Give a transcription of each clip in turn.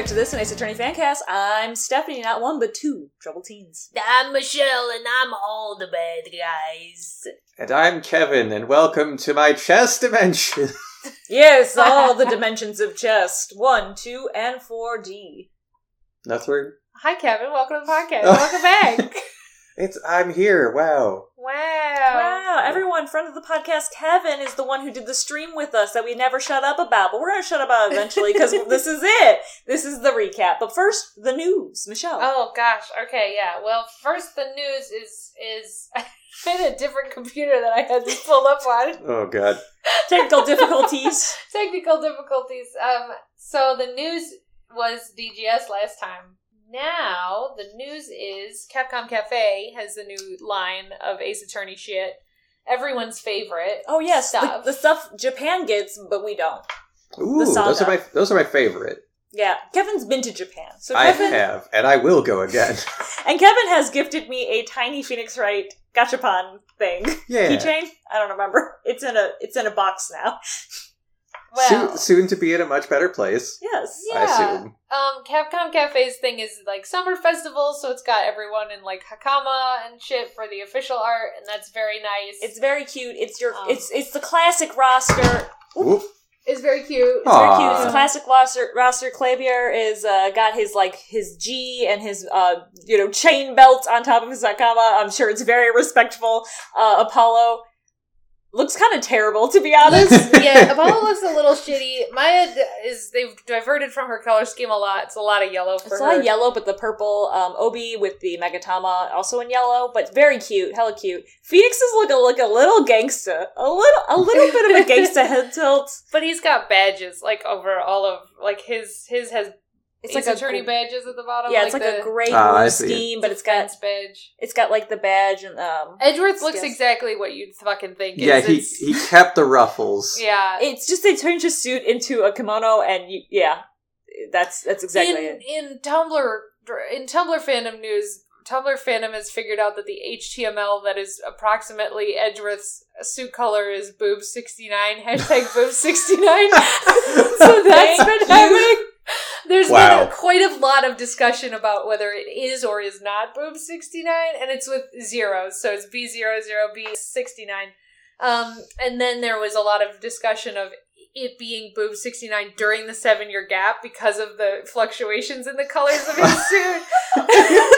subject to this in Ace Attorney Fancast. I'm Stephanie, not one but two troubled teens. I'm Michelle, and I'm all the bad guys. And I'm Kevin, and welcome to my chess dimension. Yes, all the dimensions of chest. One, two, and four D. Nothing. Hi, Kevin. Welcome to the podcast. Welcome back. It's I'm here. Wow. wow. Wow, everyone, friend of the podcast, Kevin is the one who did the stream with us that we never shut up about, but we're gonna shut up about eventually because this is it. This is the recap. But first, the news. Michelle. Oh gosh. Okay. Yeah. Well, first the news is is I had a different computer that I had this pulled up on. Oh God. Technical difficulties. Technical difficulties. Um. So the news was DGS last time. Now the news is Capcom Cafe has a new line of Ace Attorney shit. Everyone's favorite. Oh yes, the, Stuff. the stuff Japan gets, but we don't. Ooh, those are my those are my favorite. Yeah, Kevin's been to Japan, so I Kevin have, and I will go again. and Kevin has gifted me a tiny Phoenix Wright gachapon thing Yeah. keychain. I don't remember. It's in a it's in a box now. Well, soon, soon to be in a much better place. Yes. Yeah. I assume. Um, Capcom Cafe's thing is like summer festival, so it's got everyone in like hakama and shit for the official art, and that's very nice. It's very cute. It's your Um, it's it's the classic roster. Whoop. it's very cute. It's very cute. It's Aw. the classic roster. Roster Klavier is uh, got his like his G and his uh you know chain belt on top of his hakama. I'm sure it's very respectful. Uh, Apollo looks kind of terrible to be honest. yeah, Apollo looks a little shitty. Maya is they've diverted from her color scheme a lot. It's a lot of yellow for It's a lot of yellow, but the purple um, Obi with the Magatama also in yellow, but very cute, hella cute. Phoenix is looking like a little gangsta, a little, a little bit of a gangsta head tilt. But he's got badges like over all of like his his has It's it's like Ace a attorney gr- badges at the bottom. Yeah, it's like the a gray Ah, blue see it. scheme, but it's got defense badge. it's got like the badge and um. Edgeworth looks Yes. exactly what you'd fucking think. Yeah, is he it's- he kept the ruffles. yeah. It's just they turned his suit into a kimono, and you, yeah, that's that's exactly in, it. in Tumblr in Tumblr fandom news, Tumblr fandom has figured out that the HTML that is approximately Edgeworth's suit color is boob sixty nine hashtag boob sixty nine. so that's Thank been happening. There's Wow. been quite a lot of discussion about whether it is or is not boob sixty nine, and it's with zeros, so it's B zero zero B sixty nine. Um, and then there was a lot of discussion of it being boob 69 during the seven year gap because of the fluctuations in the colors of his suit.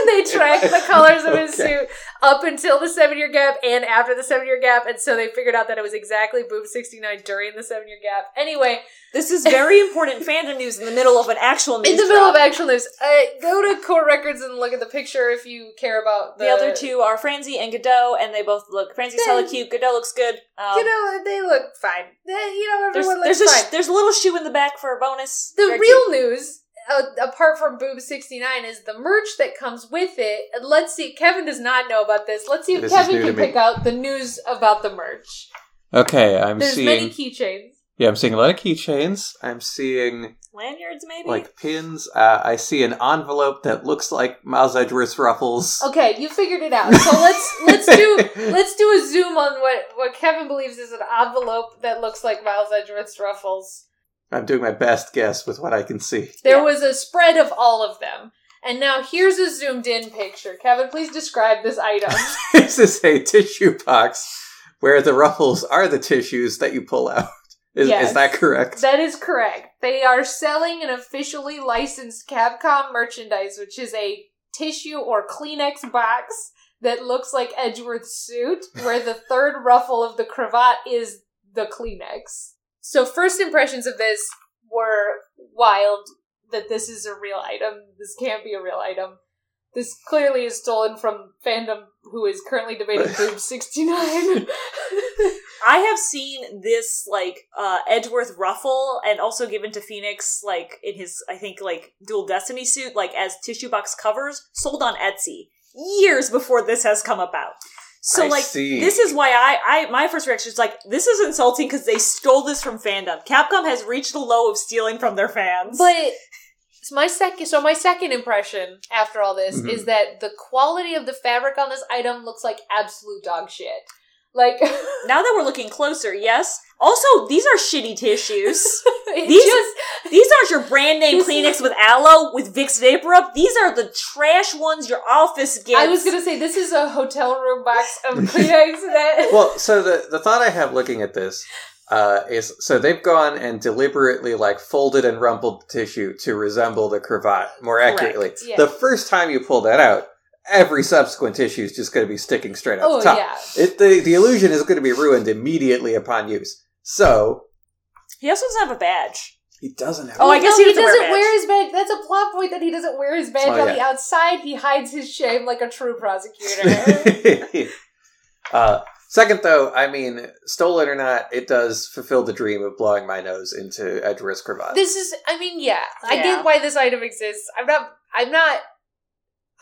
they tracked the colors of his Okay. suit up until the seven year gap and after the seven year gap. And so they figured out that it was exactly boob 69 during the seven year gap. Anyway, This is very important fandom news in the middle of an actual news. in the middle of actual news, uh, go to Court Records and look at the picture if you care about the, the other two are Franzi and Godot, and they both look. Franzi's hella cute. Godot looks good. Um, You know, they look fine. They- You know, there's everyone there's looks a fine. sh- there's a little shoe in the back for a bonus. The Very real cute. news, uh, apart from Boob 69, is the merch that comes with it. And Let's see, Kevin does not know about this. Let's see if This Kevin can pick out the news about the merch. Okay, I'm There's seeing. There's many keychains. Yeah, I'm seeing a lot of keychains. I'm seeing lanyards, maybe. like pins. Uh, I see an envelope that looks like Miles Edgeworth's ruffles. Okay, you figured it out. So let's let's do let's do a zoom on what what Kevin believes is an envelope that looks like Miles Edgeworth's ruffles. I'm doing my best guess with what I can see. There Yeah. was a spread of all of them. And now here's a zoomed in picture. Kevin, please describe this item. this is a tissue box where the ruffles are the tissues that you pull out. Is, Yes. is that correct? That is correct. They are selling an officially licensed Capcom merchandise, which is a tissue or Kleenex box that looks like Edgeworth's suit, where the third ruffle of the cravat is the Kleenex. So, first impressions of this were wild that this is a real item. This can't be a real item. This clearly is stolen from fandom who is currently debating Boob 69. I have seen this like uh Edgeworth ruffle and also given to Phoenix like in his I think like dual destiny suit like as tissue box covers sold on Etsy years before this has come about. So I like see. this is why I I my first reaction is like this is insulting because they stole this from fandom. Capcom has reached the low of stealing from their fans. But so my second, so my second impression after all this Mhm. is that the quality of the fabric on this item looks like absolute dog shit. Like Now that we're looking closer, yes. Also, these are shitty tissues. These- just These aren't your brand name Kleenex is- with aloe with Vicks VapoRub. These are the trash ones your office gets. I was gonna say this is a hotel room box of Kleenex that well, so the the thought I have looking at this uh, is so they've gone and deliberately like folded and rumpled the tissue to resemble the cravat more accurately. Yeah. The first time you pull that out, every subsequent issue is just going to be sticking straight out Oh the top. yeah. It, the the illusion is going to be ruined immediately upon use. So He also doesn't have a badge. he doesn't have. Oh, I guess no, he doesn't wear doesn't badge. wear his badge. That's a plot point that he doesn't wear his badge Oh, on the outside. He hides his shame like a true prosecutor. uh, second, though, I mean, stolen or not, it does fulfill the dream of blowing my nose into Edgeworth's cravat. this is I mean, yeah. I get why this item exists. I'm not I'm not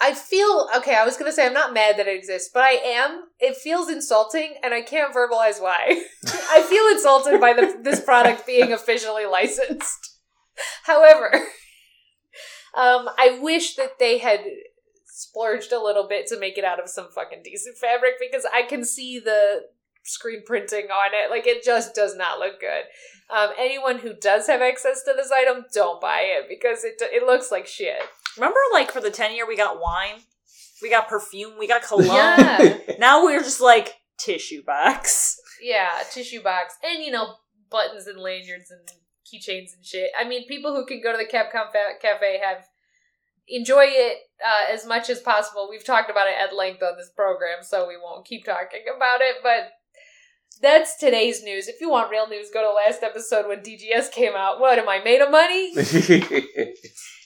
I feel okay, I was gonna say I'm not mad that it exists, but I am. It feels insulting and I can't verbalize why. I feel insulted by the, this product being officially licensed. However, um, I wish that they had splurged a little bit to make it out of some fucking decent fabric because I can see the screen printing on it. Like it just does not look good. Um, anyone who does have access to this item, don't buy it because it it looks like shit. Remember, like for the ten year, we got wine, we got perfume, we got cologne. Yeah. Now we're just like tissue box. Yeah, tissue box and you know buttons and lanyards and keychains and shit. I mean, people who can go to the Capcom fa- Cafe have enjoy it uh, as much as possible. We've talked about it at length on this program, so we won't keep talking about it. But that's today's news. If you want real news, go to last episode when DGS came out. What am I made of money?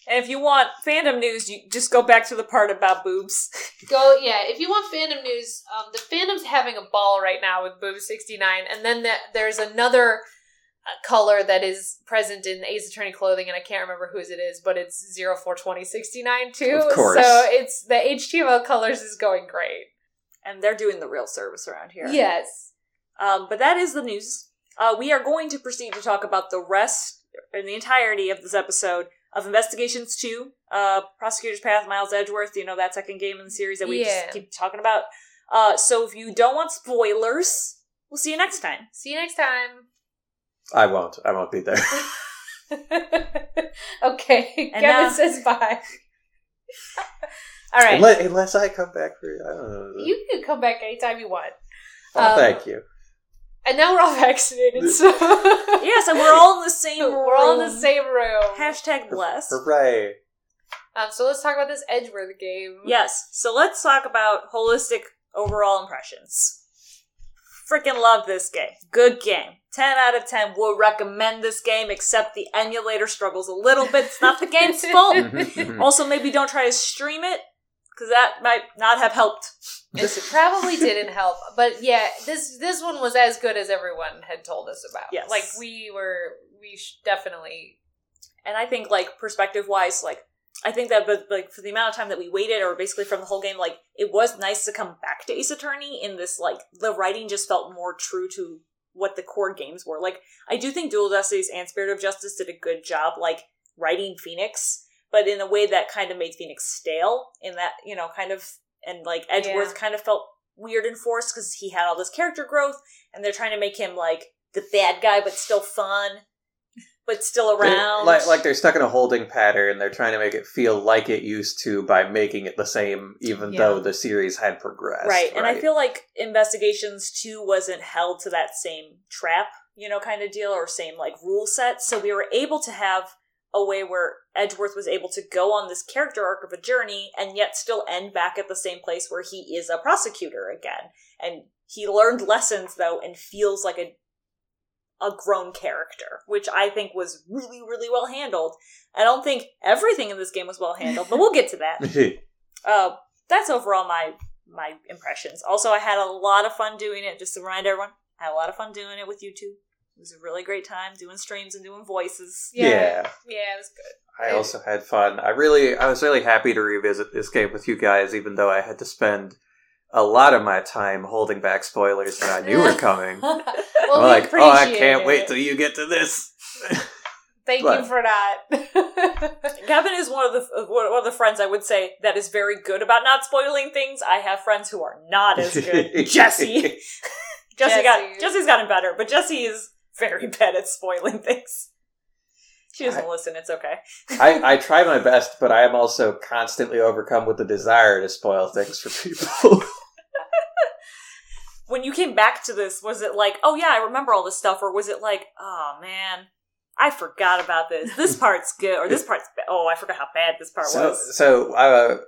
And if you want fandom news, you just go back to the part about boobs. Go, yeah. If you want fandom news, um, the fandom's having a ball right now with Boob sixty nine, and then that there's another uh, color that is present in Ace Attorney clothing, and I can't remember whose it is, but it's zero four twenty sixty nine too. Of course. So it's the HTML colors is going great. And they're doing the real service around here. Yes. Um, but that is the news. Uh, we are going to proceed to talk about the rest and the entirety of this episode of Investigations 2, uh, Prosecutor's Path, Miles Edgeworth, you know, that second game in the series that we Yeah. just keep talking about. Uh, so if you don't want spoilers, we'll see you next time. See you next time. I won't. I won't be there. okay. And Kevin now- says bye. All right. unless, unless I come back for I don't know. you can come back anytime you want. oh, um, thank you. And now we're all vaccinated, so Yes, and we're all in the same room. we're all in the same room. Hashtag blessed. Hooray! Um, so let's talk about this Edgeworth game. Yes, so let's talk about holistic overall impressions. Freaking love this game. Good game. 10 out of 10 would recommend this game, except the emulator struggles a little bit. It's not the game's fault. Also, maybe don't try to stream it, because that might not have helped. It probably didn't help, but yeah, this this one was as good as everyone had told us about. Yes. like we were, we sh- definitely. And I think, like, perspective wise, like, I think that, but like, for the amount of time that we waited, or basically from the whole game, like, it was nice to come back to Ace Attorney in this, like, the writing just felt more true to what the core games were. Like, I do think Dual Destinies and Spirit of Justice did a good job, like, writing Phoenix, but in a way that kind of made Phoenix stale, in that, you know, kind of, and, like, Edgeworth Yeah. kind of felt weird and forced because he had all this character growth, and they're trying to make him, like, the bad guy, but still fun. But still They- around. like, like they're stuck in a holding pattern. They're trying to make it feel like it used to by making it the same, even Yeah. though the series had progressed. right and i feel like investigations 2 wasn't held to that same trap you know kind of deal or same like rule set so we were able to have a way where edgeworth was able to go on this character arc of a journey and yet still end back at the same place where he is a prosecutor again and he learned lessons though and feels like a a grown character which i think was really really well handled i don't think everything in this game was well handled but we'll get to that uh, that's overall my my impressions. Also, I had a lot of fun doing it. Just to remind everyone, I had a lot of fun doing it with you two. It was a really great time doing streams and doing voices. yeah. yeah, it was good. I also had fun. I really, I was really happy to revisit this game with you guys, even though I had to spend a lot of my time holding back spoilers that I knew were coming. well, I'm we like, oh, I can't wait till you get to this. Thank but- you for that. Kevin is one of the one of the friends I would say that is very good about not spoiling things. I have friends who are not as good. Jesse, Jesse got Jesse's gotten better, but Jesse is very bad at spoiling things. She doesn't listen. It's okay. I, I try my best, but I am also constantly overcome with the desire to spoil things for people. When you came back to this, was it like, oh yeah, I remember all this stuff, or was it like, oh man, I forgot about this. This part's good, or this part's ba- oh, I forgot how bad this part so, was. so uh,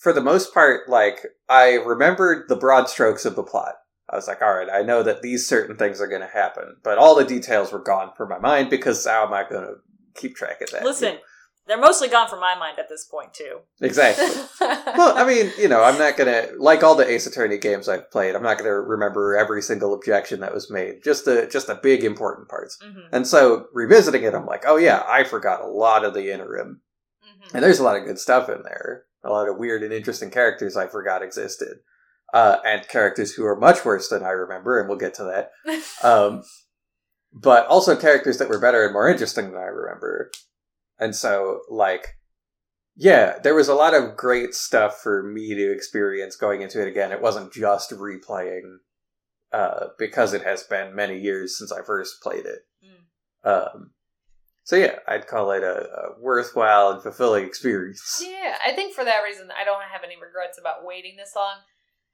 for the most part, like I remembered the broad strokes of the plot. I was like, all right, I know that these certain things are going to happen, but all the details were gone from my mind because how am I going to keep track of that? Listen, they're mostly gone from my mind at this point too. exactly. well, I mean, you know, I'm not gonna like all the Ace Attorney games I've played. I'm not gonna remember every single objection that was made. Just the just the big important parts. Mm-hmm. And so revisiting it, I'm like, oh yeah, I forgot a lot of the interim, Mm-hmm. and there's a lot of good stuff in there. A lot of weird and interesting characters I forgot existed, uh, and characters who are much worse than I remember, and we'll get to that. Um, but also characters that were better and more interesting than I remember. And so, like, yeah, there was a lot of great stuff for me to experience going into it again. It wasn't just replaying, uh, because it has been many years since I first played it. Um, so yeah, I'd call it a, a worthwhile and fulfilling experience. Yeah, I think for that reason, I don't have any regrets about waiting this long.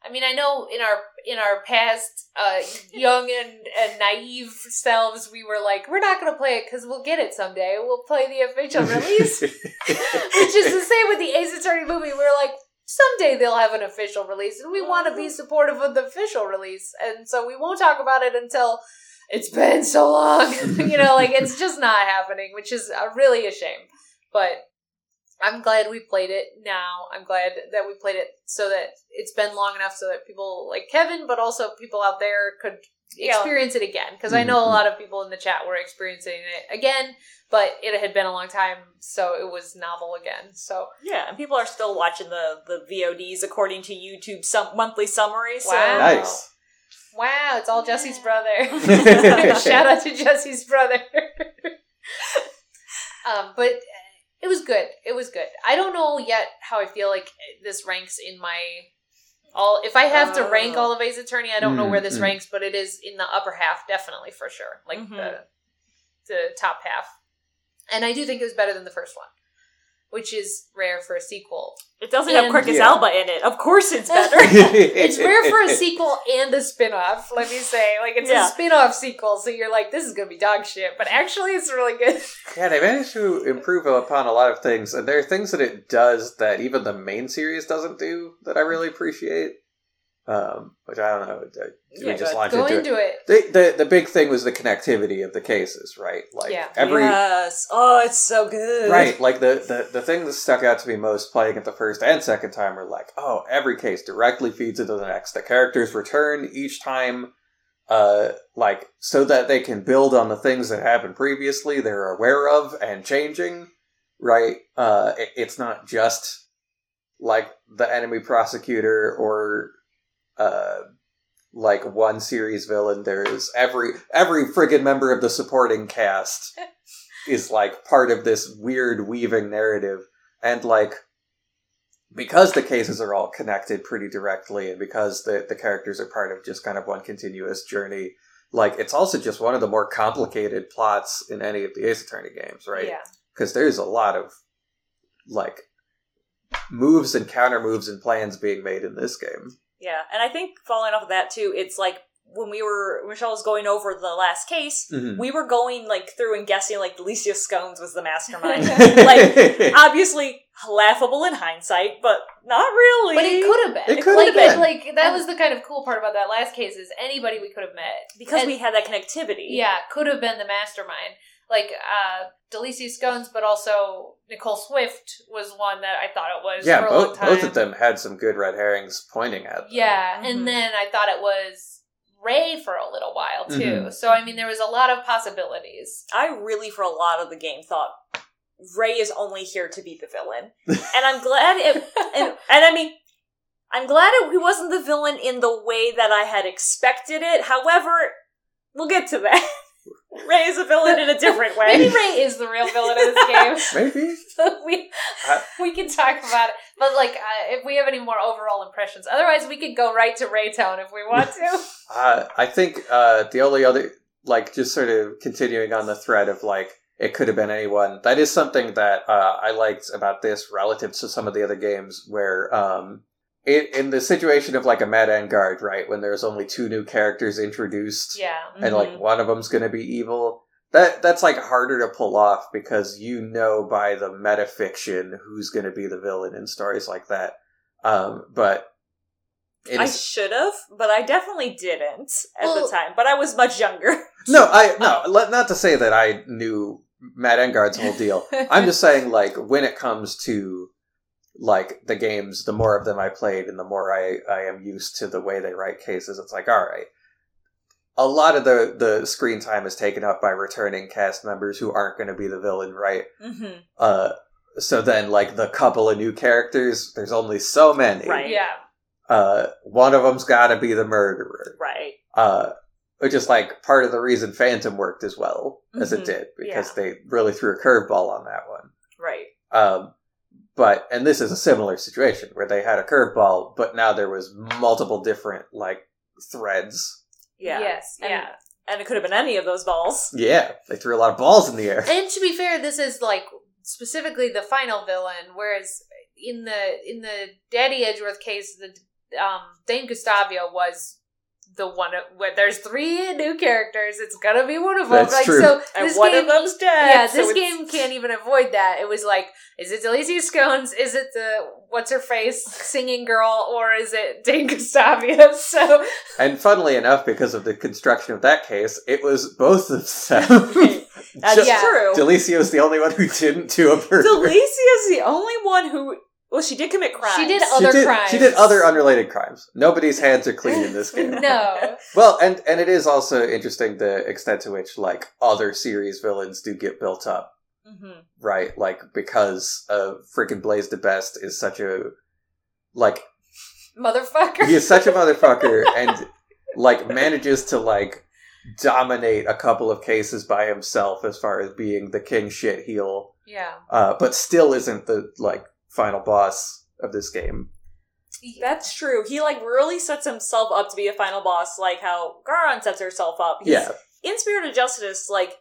I mean, I know in our in our past uh, young and, and naive selves, we were like, we're not going to play it because we'll get it someday. We'll play the official release, which is the same with the Ace Attorney movie. We're like, someday they'll have an official release, and we want to be supportive of the official release, and so we won't talk about it until it's been so long. you know, like it's just not happening, which is uh, really a shame. But I'm glad we played it now. I'm glad that we played it so that it's been long enough so that people like Kevin, but also people out there could Yeah. experience it again. Because I know a Mhm. lot of people in the chat were experiencing it again, but it had been a long time, so it was novel again. So Yeah, and people are still watching the the VODs according to YouTube some monthly summary. So Wow. nice. wow, it's all Jesse's brother. Shout out to Jesse's brother. um, but it was good. It was good. I don't know yet how I feel like this ranks in my all. If I have to rank Oh. all of Ace Attorney, I don't know where this Mm, mm. ranks, but it is in the upper half, definitely for sure. Like Mhm. the the top half. And I do think it was better than the first one, which is rare for a sequel. it doesn't have And- Quercus Yeah. Alba in it. Of course, it's better. It's rare for a sequel and a spin-off, let me say. Like it's Yeah. a spin-off sequel, so you're like, this is gonna be dog shit. But actually it's really good. Yeah, they managed to improve upon a lot of things, and there are things that it does that even the main series doesn't do that I really appreciate. Um, which I don't know. Do we Yeah, just go- launch Go into, into it. it? The, the the big thing was the connectivity of the cases, right? Like Yeah. every yes. Oh, it's so good. right, like the, the the thing that stuck out to me most playing it the first and second time were like, oh, every case directly feeds into the next. The characters return each time, uh, like so that they can build on the things that happened previously. They're aware of and changing. Right, uh, it- it's not just like the enemy prosecutor or uh like one series villain there's every every friggin member of the supporting cast is like part of this weird weaving narrative. And like because the cases are all connected pretty directly and because the the characters are part of just kind of one continuous journey like it's also just one of the more complicated plots in any of the ace attorney games right? Yeah. because there's a lot of like moves and counter moves and plans being made in this game Yeah, and I think following off of that too, it's like when we were Michelle was going over the last case, Mhm. we were going like through and guessing like Delicia Scones was the mastermind. like obviously laughable in hindsight, but not really. But it could have been. It could like, have been. Like that was the kind of cool part about that last case is anybody we could have met because And- we had that connectivity. Yeah, could have been the mastermind. Like uh Delicia Scones, but also Nicole Swift was one that I thought it was yeah for a long both, time. both of them had some good red herrings pointing at them. Yeah, Mhm. and then I thought it was Ray for a little while too. Mhm. So I mean, there was a lot of possibilities. I really, for a lot of the game, thought Ray is only here to be the villain, and I'm glad it. And, and I mean, I'm glad it, he wasn't the villain in the way that I had expected it. However, we'll get to that. Ray is a villain in a different way. Maybe. Ray is the real villain of this game. Maybe. we I- we can talk about it, but like, uh, if we have any more overall impressions, otherwise we could go right to Raytown if we want to. Uh, I think uh, the only other, like, just sort of continuing on the thread of like it could have been anyone. That is something that uh, I liked about this relative to some of the other games where, um, in, in the situation of like a Matt Engarde, right, when there's only two new characters introduced, yeah, and like one of them's going to be evil. That that's like harder to pull off because you know by the metafiction who's going to be the villain in stories like that. Um, but it I should have, but I definitely didn't at Well- the time. But I was much younger. no, I no, not to say that I knew Matt Engarde's whole deal. I'm just saying, like, when it comes to like the games, the more of them I played, and the more I I am used to the way they write cases, it's like, all right. A lot of the the screen time is taken up by returning cast members who aren't going to be the villain, right? Mm-hmm. Uh, so then, like the couple of new characters, there's only so many. Right. yeah, Uh, one of them's got to be the murderer. Right. Uh, which is like part of the reason Phantom worked as well as it Mhm. did because Yeah. they really threw a curveball on that one. Right. Um, but and this is a similar situation where they had a curveball, but now there was multiple different like threads. Yeah. yes, And- yeah. And it could have been any of those balls. Yeah, they threw a lot of balls in the air. And to be fair, this is like specifically the final villain, whereas in the in the Daddy Edgeworth case, the um, Dane Gustavia was the one of, where there's three new characters. It's gonna be one of them. That's like true. so, And this one game, of them's dead. yeah, so this it's- game can't even avoid that. It was like, is it Delicia Scones? Is it the what's her face singing girl, or is it Dane Gustavia? So And funnily enough, because of the construction of that case, it was both of them. That's Just- Yeah. true. Delicia's is the only one who didn't do a murder. Delicia's the only one who. Well, she did commit crimes. She did she other did, crimes. She did other unrelated crimes. Nobody's hands are clean in this game. no, Well, and and it is also interesting the extent to which like other series villains do get built up, hmm right? Like because uh freaking Blaise Debeste is such a like motherfucker. he is such a motherfucker and like manages to like dominate a couple of cases by himself as far as being the king shit heel, yeah. uh, but still isn't the like final boss of this game. That's true. He like really sets himself up to be a final boss, like how Ga'ran sets herself up. 'Cause Yeah, In Spirit of Justice, like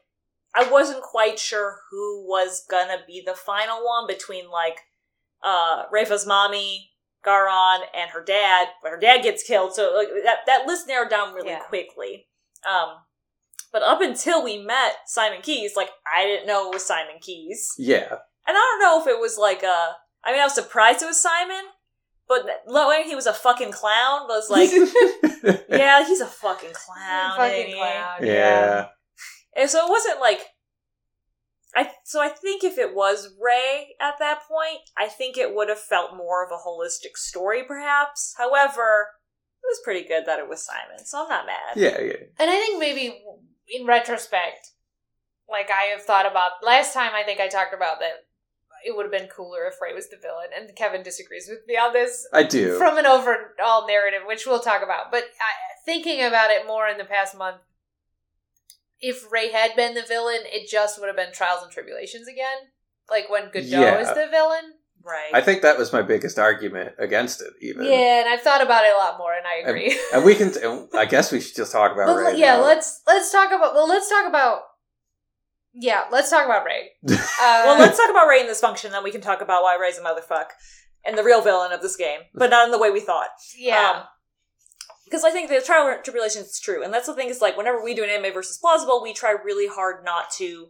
I wasn't quite sure who was gonna be the final one between like uh Rayfa's mommy, Ga'ran, and her dad. But her dad gets killed, so like that that list narrowed down really Yeah. quickly. Um, but up until we met Simon Keyes, like I didn't know it was Simon Keyes. yeah. And I don't know if it was like a. I mean, I was surprised it was Simon, but knowing he was a fucking clown was like, yeah, he's a fucking clown. fucking ain't he? clown. yeah. And so it wasn't like. I so I think if it was Ray at that point, I think it would have felt more of a holistic story, perhaps. However, it was pretty good that it was Simon, so I'm not mad. Yeah, yeah. And I think maybe in retrospect, like I have thought about last time, I think I talked about that it would have been cooler if Ray was the villain, and Kevin disagrees with me on this I do. from an overall narrative, which we'll talk about. But I, thinking about it more in the past month, if Ray had been the villain, it just would have been Trials and Tribulations again, like when Godot Yeah. is the villain. Right. I think that was my biggest argument against it, even. Yeah, and I've thought about it a lot more, and I And- agree. And we can. and I guess we should just talk about But Ray. yeah, now. let's let's talk about well, let's talk about yeah, let's talk about Ray. Uh, well, let's talk about Ray and this function, then we can talk about why Ray's a motherfucker and the real villain of this game, but not in the way we thought. yeah, because I think the trial and tribulation is true, and that's the thing is like whenever we do an anime versus plausible, we try really hard not to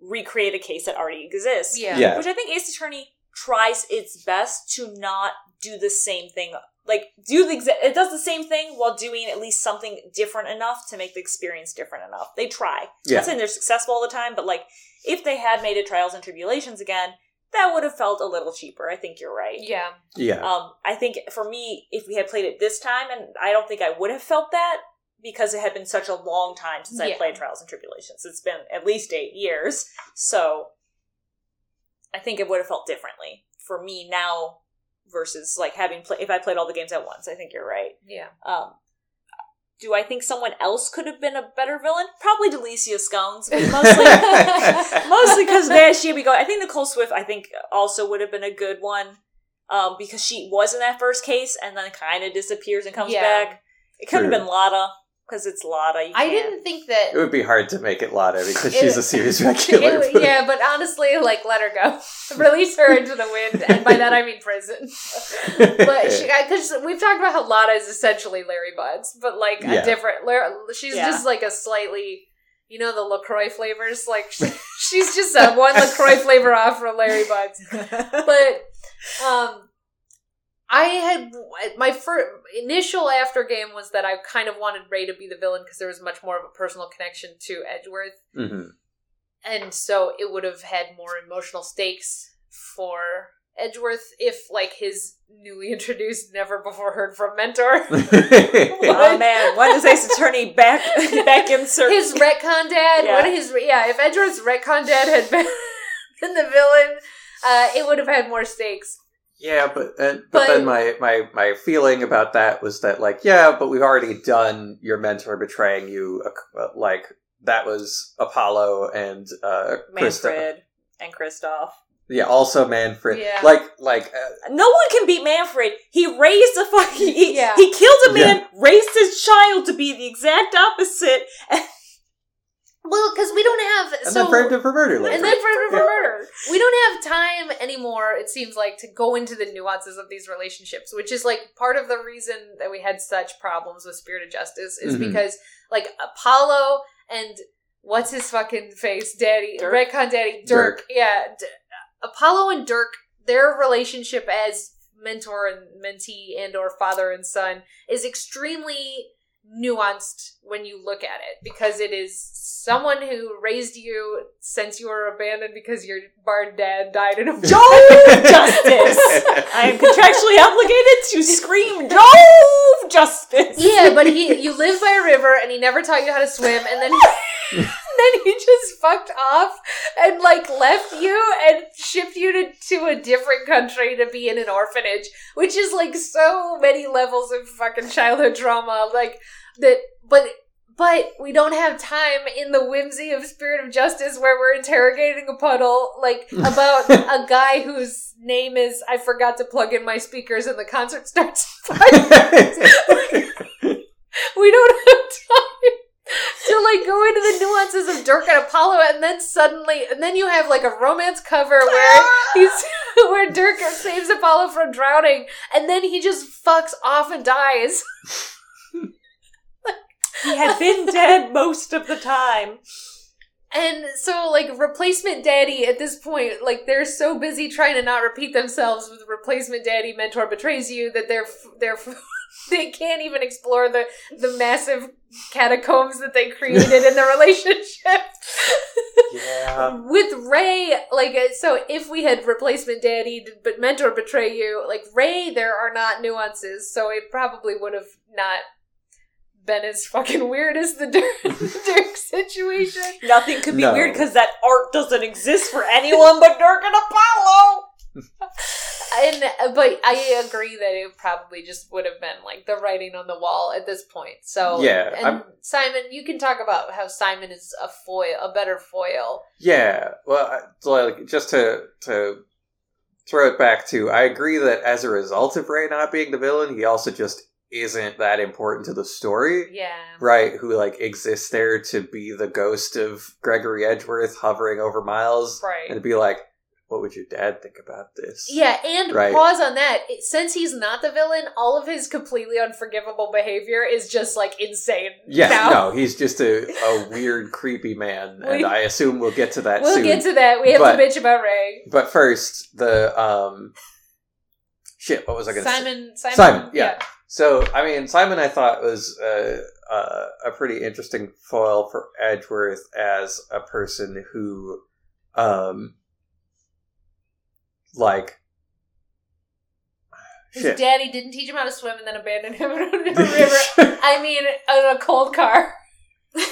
recreate a case that already exists. yeah, Yeah. Which I think Ace Attorney tries its best to not do the same thing. Like do the exa- it does the same thing while doing at least something different enough to make the experience different enough. They try. I'm Yeah. not saying they're successful all the time, but like if they had made it Trials and Tribulations again, that would have felt a little cheaper. I think you're right. yeah. Yeah. Um, I think for me, if we had played it this time, and I don't think I would have felt that because it had been such a long time since I played Trials and Tribulations. It's been at least eight years, so I think it would have felt differently for me now versus like having played. If I played all the games at once, I think you're right. Yeah. Um, do I think someone else could have been a better villain? Probably Delicia Scones, mostly mostly because there she be going. I think Nicole Swift. I think also would have been a good one um, because she was in that first case and then kind of disappears and comes Yeah. back. It could have been Lotta because it's Lotta. You I can't- didn't think that. It would be hard to make it Lotta because It- she's a series it regular. yeah, but honestly, like, let her go. Release her into the wind, and by that I mean prison. But because we've talked about how Lotta is essentially Larry Butz, but like Yeah. a different. Lar- She's Yeah. just like a slightly, you know, the Lacroix flavors. Like she's just a one Lacroix flavor off from Larry Butz. But um, I had my first initial after game was that I kind of wanted Ray to be the villain because there was much more of a personal connection to Edgeworth. Mhm. and so it would have had more emotional stakes for Edgeworth if like his newly introduced never before heard from mentor oh man, when does Ace Attorney back back insert. His retcon dad. Yeah. what his yeah if Edgeworth's retcon dad had been, been the villain uh, it would have had more stakes Yeah, but uh, but, But- then my, my my feeling about that was that like yeah, but we've already done your mentor betraying you. Uh, like that was Apollo and uh, Kristoph. Manfred and Kristoph? Yeah, also Manfred. Yeah. Like like uh, No one can beat Manfred. He raised a fucking. He, Yeah. he killed a man, raised his child to be the exact opposite. Well because we don't have and so then framed him for murder. Later. and then for, for Yeah. murder. We don't have time anymore, it seems like, to go into the nuances of these relationships, which is like part of the reason that we had such problems with Spirit of Justice is Mhm. because like Apollo and what's his fucking face, Daddy, Dirk? Retcon Daddy, Dirk, Dirk. yeah, D- Apollo and Dirk, their relationship as mentor and mentee and or father and son is extremely nuanced when you look at it because it is someone who raised you since you were abandoned because your bard dad died in a Jove Justice! I am contractually obligated to scream Jove Justice! yeah but he you live by a river and he never taught you how to swim and then then he just fucked off and like left you and shipped you to, to a different country to be in an orphanage which is like so many levels of fucking childhood trauma like that but but we don't have time in the whimsy of spirit of justice where we're interrogating a puddle like about a guy whose name is i forgot to plug in my speakers and the concert starts we don't have time to like go into the nuances of Dirk and Apollo, and then suddenly, and then you have like a romance cover where he's where Dirk saves Apollo from drowning, and then he just fucks off and dies. He had been dead most of the time. And so, like, replacement daddy at this point, like, they're so busy trying to not repeat themselves with replacement daddy mentor betrays you that they're they're they can't even explore the the massive catacombs that they created in the relationship. yeah. with Ray, like, uh, so if we had replacement daddy, but mentor betray you, like Ray, there are not nuances, so it probably would have not been as fucking weird as the Dirk, Dirk situation. Nothing could be No. weird because that art doesn't exist for anyone but Dirk and Apollo! And but I agree that it probably just would have been like the writing on the wall at this point. So Yeah, and I'm- Simon, you can talk about how Simon is a foil, a better foil. Yeah, well, like just to to throw it back to, I agree that as a result of Ray not being the villain, he also just isn't that important to the story, Yeah, right? Who like exists there to be the ghost of Gregory Edgeworth hovering over Miles, right. and be like, "What would your dad think about this?" Yeah, and Right. pause on that. Since he's not the villain, all of his completely unforgivable behavior is just like insane. Yeah, now. no, he's just a, a weird, creepy man, and I assume we'll get to that We'll soon. get to that. We have But- to bitch about Ray. but first, the um, shit. What was I going to say? Simon, Simon, Simon, yeah. So, I mean, Simon, I thought was uh, uh, a pretty interesting foil for Edgeworth as a person who, um, like, His shit. daddy didn't teach him how to swim and then abandoned him in a river. I mean, in a cold car.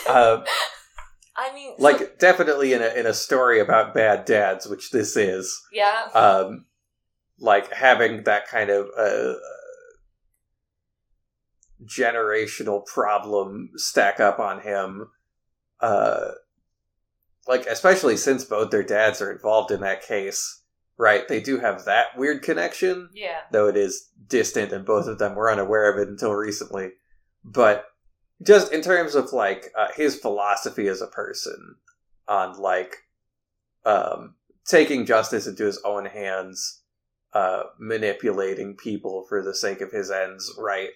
um, I mean, so- like, definitely in a in a story about bad dads, which this is. Yeah. Um, like having that kind of uh, generational problem stack up on him. Uh, like especially since both their dads are involved in that case, right? They do have that weird connection, Yeah. though it is distant, and both of them were unaware of it until recently. But just in terms of like uh, his philosophy as a person on like um, taking justice into his own hands, uh, manipulating people for the sake of his ends, right?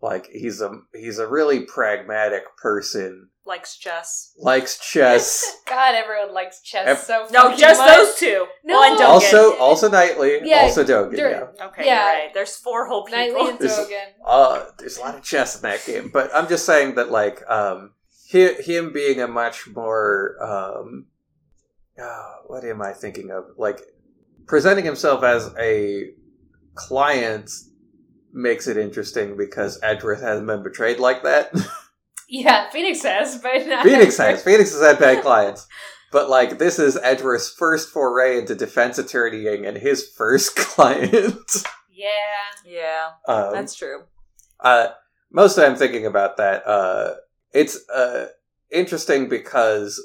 Like he's a he's a really pragmatic person. Likes chess. Likes chess. God, everyone likes chess Ev- so No, just much. those two. No. Well, and Dogen. also, also Knightley. Yeah, also Dogen. there- Yeah. Okay, Yeah. you're right. There's four whole people. Knightley and This- Dogen. Uh, there's a lot of chess in that game, but I'm just saying that like um, he, him being a much more um, uh, what am I thinking of? Like presenting himself as a client makes it interesting because Edgeworth hasn't been betrayed like that. Yeah, Phoenix has, but not Phoenix has. Phoenix has had bad clients. But like this is Edgeworth's first foray into defense attorneying and his first client. Yeah. yeah, um, that's true. uh, mostly I'm thinking about that. Uh, it's uh, interesting because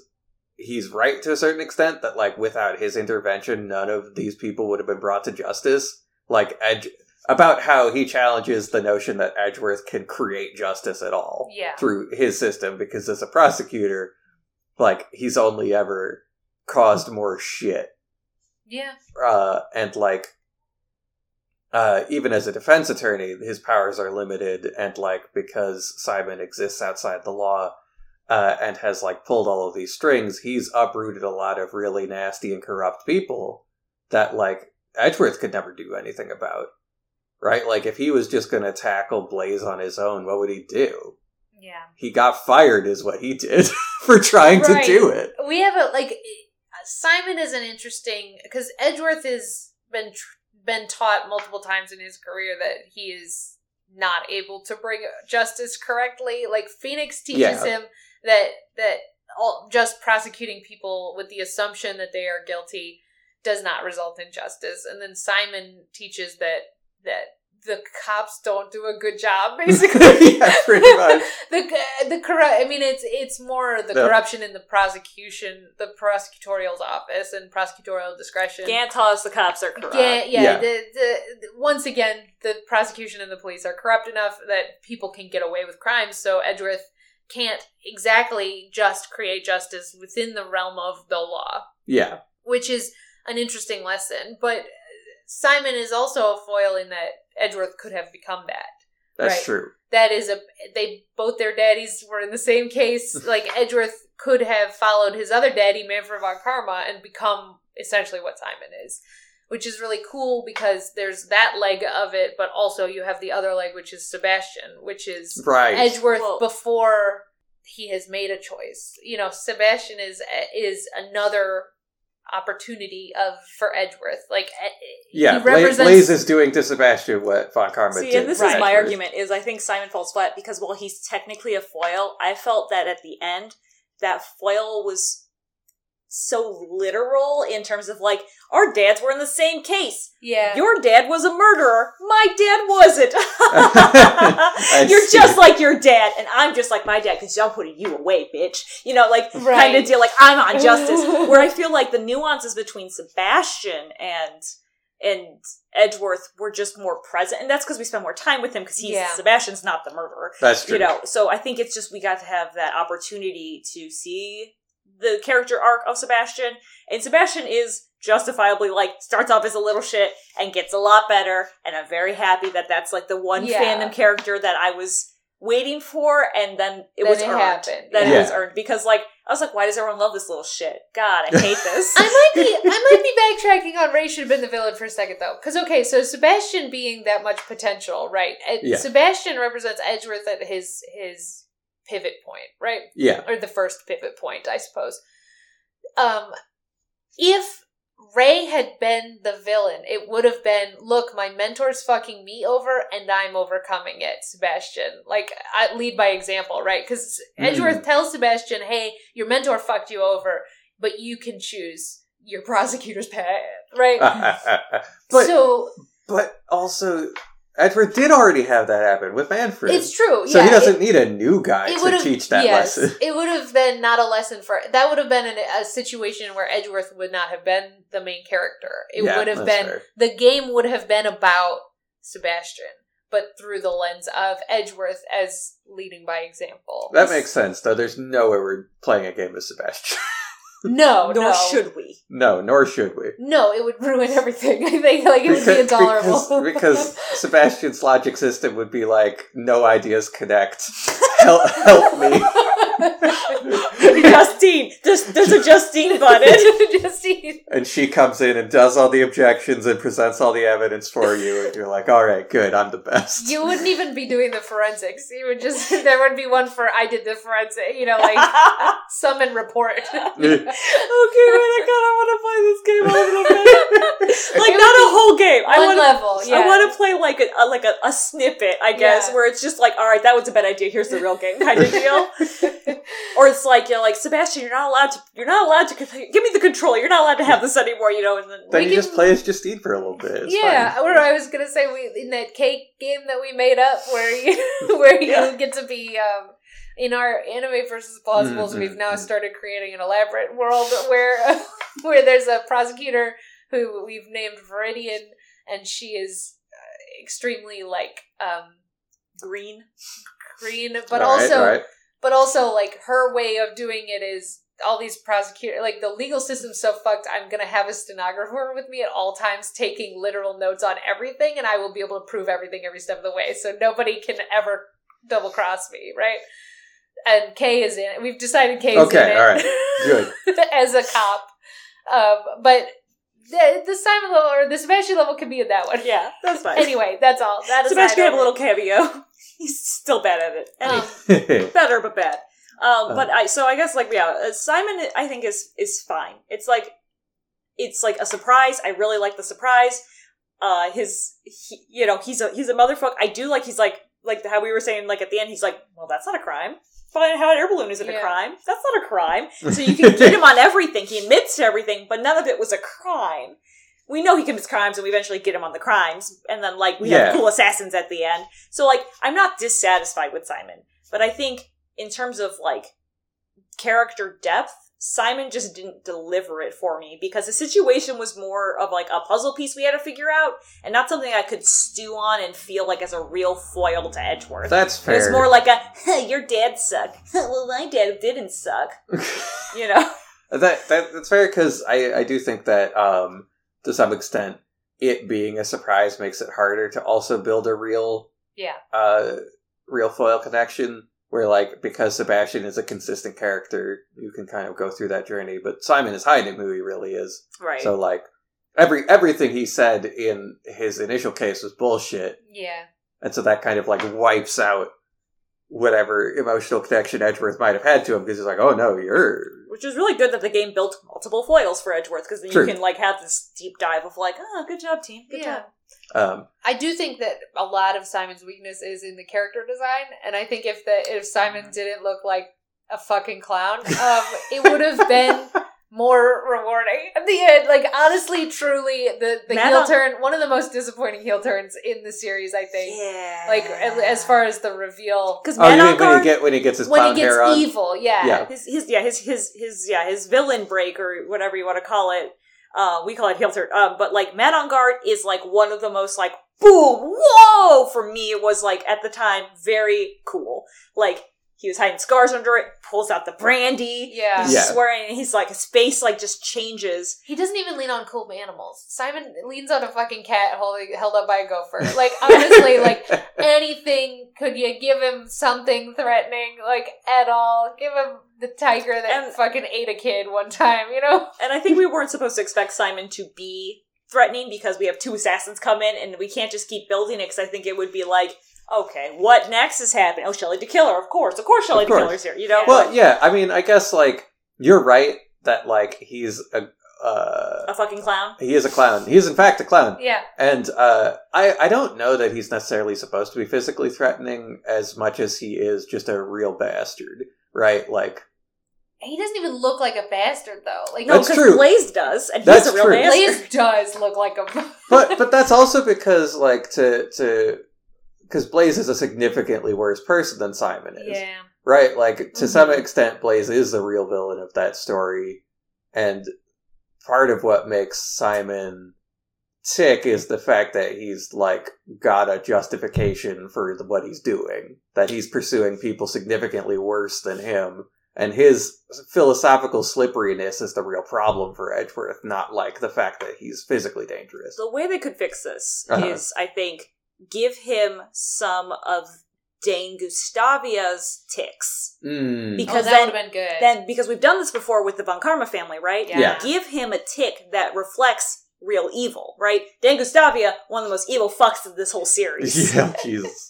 he's right to a certain extent that like without his intervention, none of these people would have been brought to justice. Like Edge about how he challenges the notion that Edgeworth can create justice at all Yeah. through his system because as a prosecutor, like he's only ever caused more shit Yeah. uh, and like uh, even as a defense attorney, his powers are limited, and like because Simon exists outside the law uh, and has like pulled all of these strings, he's uprooted a lot of really nasty and corrupt people that like Edgeworth could never do anything about. Right? Like if he was just going to tackle Blaise on his own, what would he do? Yeah. He got fired, is what he did for trying Right. to do it. We have a like Simon is an interesting because Edgeworth has been tr- been taught multiple times in his career that he is not able to bring justice correctly. Like Phoenix teaches Yeah. him that that all, just prosecuting people with the assumption that they are guilty does not result in justice, and then Simon teaches that that the cops don't do a good job, basically. yeah, pretty much. the uh, the corrupt. I mean, it's it's more the Yeah. corruption in the prosecution, the prosecutorial's office, and prosecutorial discretion. Can't tell us the cops are corrupt. Yeah, yeah. Yeah. The, the, the- once again, the prosecution and the police are corrupt enough that people can get away with crimes. So Edgeworth can't exactly just create justice within the realm of the law, Yeah. which is an interesting lesson. But Simon is also a foil in that Edgeworth could have become that That's Right. true. that is a they both their daddies were in the same case. Like Edgeworth could have followed his other daddy, Manfred von Karma, and become essentially what Simon is, which is really cool because there's that leg of it, but also you have the other leg, which is Sebastian, which is Right. Edgeworth Well- before he has made a choice. You know, Sebastian is is another opportunity of for Edgeworth. Like eh, Yeah, he represents Blaise is doing to Sebastian what Von Karma See, did. and this to is my argument: is I think Simon falls flat because while he's technically a foil, I felt that at the end that foil was so literal in terms of like our dads were in the same case. yeah. Your dad was a murderer. My dad wasn't. You're see. just like your dad, and I'm just like my dad because I'm putting you away, bitch. You know, like kind Right. of deal. Like I'm on justice. Where I feel like the nuances between Sebastian and and Edgeworth were just more present, and that's because we spent more time with him because he's Yeah. Sebastian's not the murderer. That's true. You know, so I think it's just we got to have that opportunity to see the character arc of Sebastian, and Sebastian is justifiably like starts off as a little shit and gets a lot better, and I'm very happy that that's like the one Yeah. fandom character that I was waiting for, and then it Then was it earned. happened, That yeah. it was earned because like I was like, why does everyone love this little shit? God, I hate this. I might be I might be backtracking on Ray should have been the villain for a second though, because okay, so Sebastian being that much potential, right? Ed- Yeah. Sebastian represents Edgeworth at his his pivot point, right? yeah. Or the first pivot point, I suppose. Um, if Ray had been the villain, it would have been, look, my mentor's fucking me over, and I'm overcoming it, Sebastian. Like, I lead by example, right? Because Edgeworth tells Sebastian, hey, your mentor fucked you over, but you can choose your prosecutor's path, right? but so, but also Edward did already have that happen with Manfred. It's true. so yeah, he doesn't it- need a new guy to teach that yes, lesson. It would have been not a lesson for that would have been an, a situation where Edgeworth would not have been the main character. It Yeah, would have been fair. the game would have been about Sebastian, but through the lens of Edgeworth as leading by example. That makes sense, though. There's no way we're playing a game with Sebastian. no, Nor no, should we. no, nor should we. no. It would ruin everything. I think like it would be intolerable because, because Sebastian's logic system would be like, no ideas connect. Help, help me. Justine, there's, there's a Justine button. Justine. And she comes in and does all the objections and presents all the evidence for you, and you're like, all right, good, I'm the best. You wouldn't even be doing the forensics. You would just there would be one for I did the forensic. You know, like summon report. Okay, wait, I kind of want to play this game a little bit. Like, It not a whole game. I One want level. Yeah. I want to play like a, a like a, a snippet, I guess, Yeah. where it's just like, all right, that was a bad idea. Here's the real game, kind of deal. or it's like you're like Sebastian, you're not allowed to. You're not allowed to. Give me the controller. You're not allowed to have this anymore. You know, and then then We you just play as Justine for a little bit. It's yeah, fine. or I was gonna say we in that cake game that we made up where you where you Yeah. get to be um in our anime versus plausibles Mm, we've now mm. started creating an elaborate world where where there's a prosecutor who we've named Viridian and she is uh, extremely like um green. green but All right, also all right. But also like her way of doing it is all these prosecutors, like the legal system's so fucked i'm gonna have a stenographer with me at all times taking literal notes on everything and i will be able to prove everything every step of the way so nobody can ever double cross me right and kay is in it we've decided kay is Okay, in it all right. Good. as a cop um but the, the simon level or the sebastian level can be in that one Yeah, that's fine. anyway that's all that is Sebastian can have a little cameo. He's still bad at it. Um, better but bad. Um, Uh. but I so I guess like yeah, uh, Simon I think is is fine. It's like it's like a surprise. I really like the surprise. Uh, his he, you know he's a he's a motherfucker. I do like he's like like how we were saying like at the end he's like well that's not a crime. Flying a hot air balloon isn't Yeah. a crime. That's not a crime. So you can get him on everything. He admits to everything, but none of it was a crime. We know he commits crimes, and we eventually get him on the crimes, and then like we Yeah. have cool assassins at the end. So like I'm not dissatisfied with Simon, but I think in terms of like character depth, Simon just didn't deliver it for me because the situation was more of like a puzzle piece we had to figure out, and not something I could stew on and feel like as a real foil to Edgeworth. That's fair. it's more like a "Huh, your dad sucked. well, my dad didn't suck. You know. that, that that's fair because I I do think that um to some extent it being a surprise makes it harder to also build a real yeah. uh real foil connection where like because Sebastian is a consistent character you can kind of go through that journey. But Simon is hiding who he really is. Right. so like every everything he said in his initial case was bullshit. Yeah. And so that kind of like wipes out whatever emotional connection Edgeworth might have had to him because he's like oh no you're Which is really good that the game built multiple foils for Edgeworth because then True. you can like have this deep dive of like, oh, good job, team. Good Yeah. job. um I do think that a lot of Simon's weakness is in the character design, and I think if the if Simon didn't look like a fucking clown, um, it would have been more rewarding at the end. Like honestly, truly, the the Man heel turn, one of the most disappointing heel turns in the series, I think. Yeah. Like as far as the reveal, because oh mean when he Guard, get when he gets his when he gets hair on evil, yeah, Yeah. his, his yeah his his his yeah his villain break or whatever you want to call it. Uh, we call it heel turn. Um, but like Matt Engarde is like one of the most like boom whoa for me. It was like at the time very cool. Like he was hiding scars under it. Pulls out the brandy. yeah. He's Yeah. swearing. and He's like his face like just changes. He doesn't even lean on cool animals. Simon leans on a fucking cat holding held up by a gopher. Like honestly, like anything could you give him something threatening, like at all? Give him the tiger that And- fucking ate a kid one time, you know? And I think we weren't supposed to expect Simon to be threatening because we have two assassins come in and we can't just keep building it because I think it would be like, okay, what next is happening? Oh, Shelly de Killer, of course. Of course Shelley Of the course. Killer's here, you know? Well, yeah, I mean, I guess like you're right that like he's a uh, a fucking clown. he is a clown. He is in fact a clown, Yeah. and uh, I I don't know that he's necessarily supposed to be physically threatening as much as he is just a real bastard, right? Like He doesn't even look like a bastard though. Like No, because. Blaise does, and That's he's a real true. bastard. Blaise does look like a but but that's also because like to to because Blaise is a significantly worse person than Simon is. Yeah. Right? Like, to some Mhm. extent, Blaise is the real villain of that story. And part of what makes Simon tick is the fact that he's, like, got a justification for the, what he's doing. That he's pursuing people significantly worse than him. And his philosophical slipperiness is the real problem for Edgeworth, not, like, the fact that he's physically dangerous. The way they could fix this Uh-huh. is, I think, give him some of Dane Gustavia's ticks. Mm. Because oh, that then- would have been good. Then, because we've done this before with the Von Karma family, right? yeah. Yeah. Give him a tick that reflects real evil, right? Dan Gustavia, one of the most evil fucks of this whole series. Yeah, Jesus.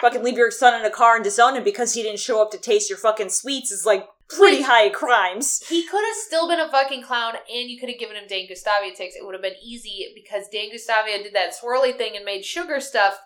Fucking leave your son in a car and disown him because he didn't show up to taste your fucking sweets is like pretty Wait. high crimes. He could have still been a fucking clown, and you could have given him Dan Gustavia ticks. It would have been easy because Dan Gustavia did that swirly thing and made sugar stuff.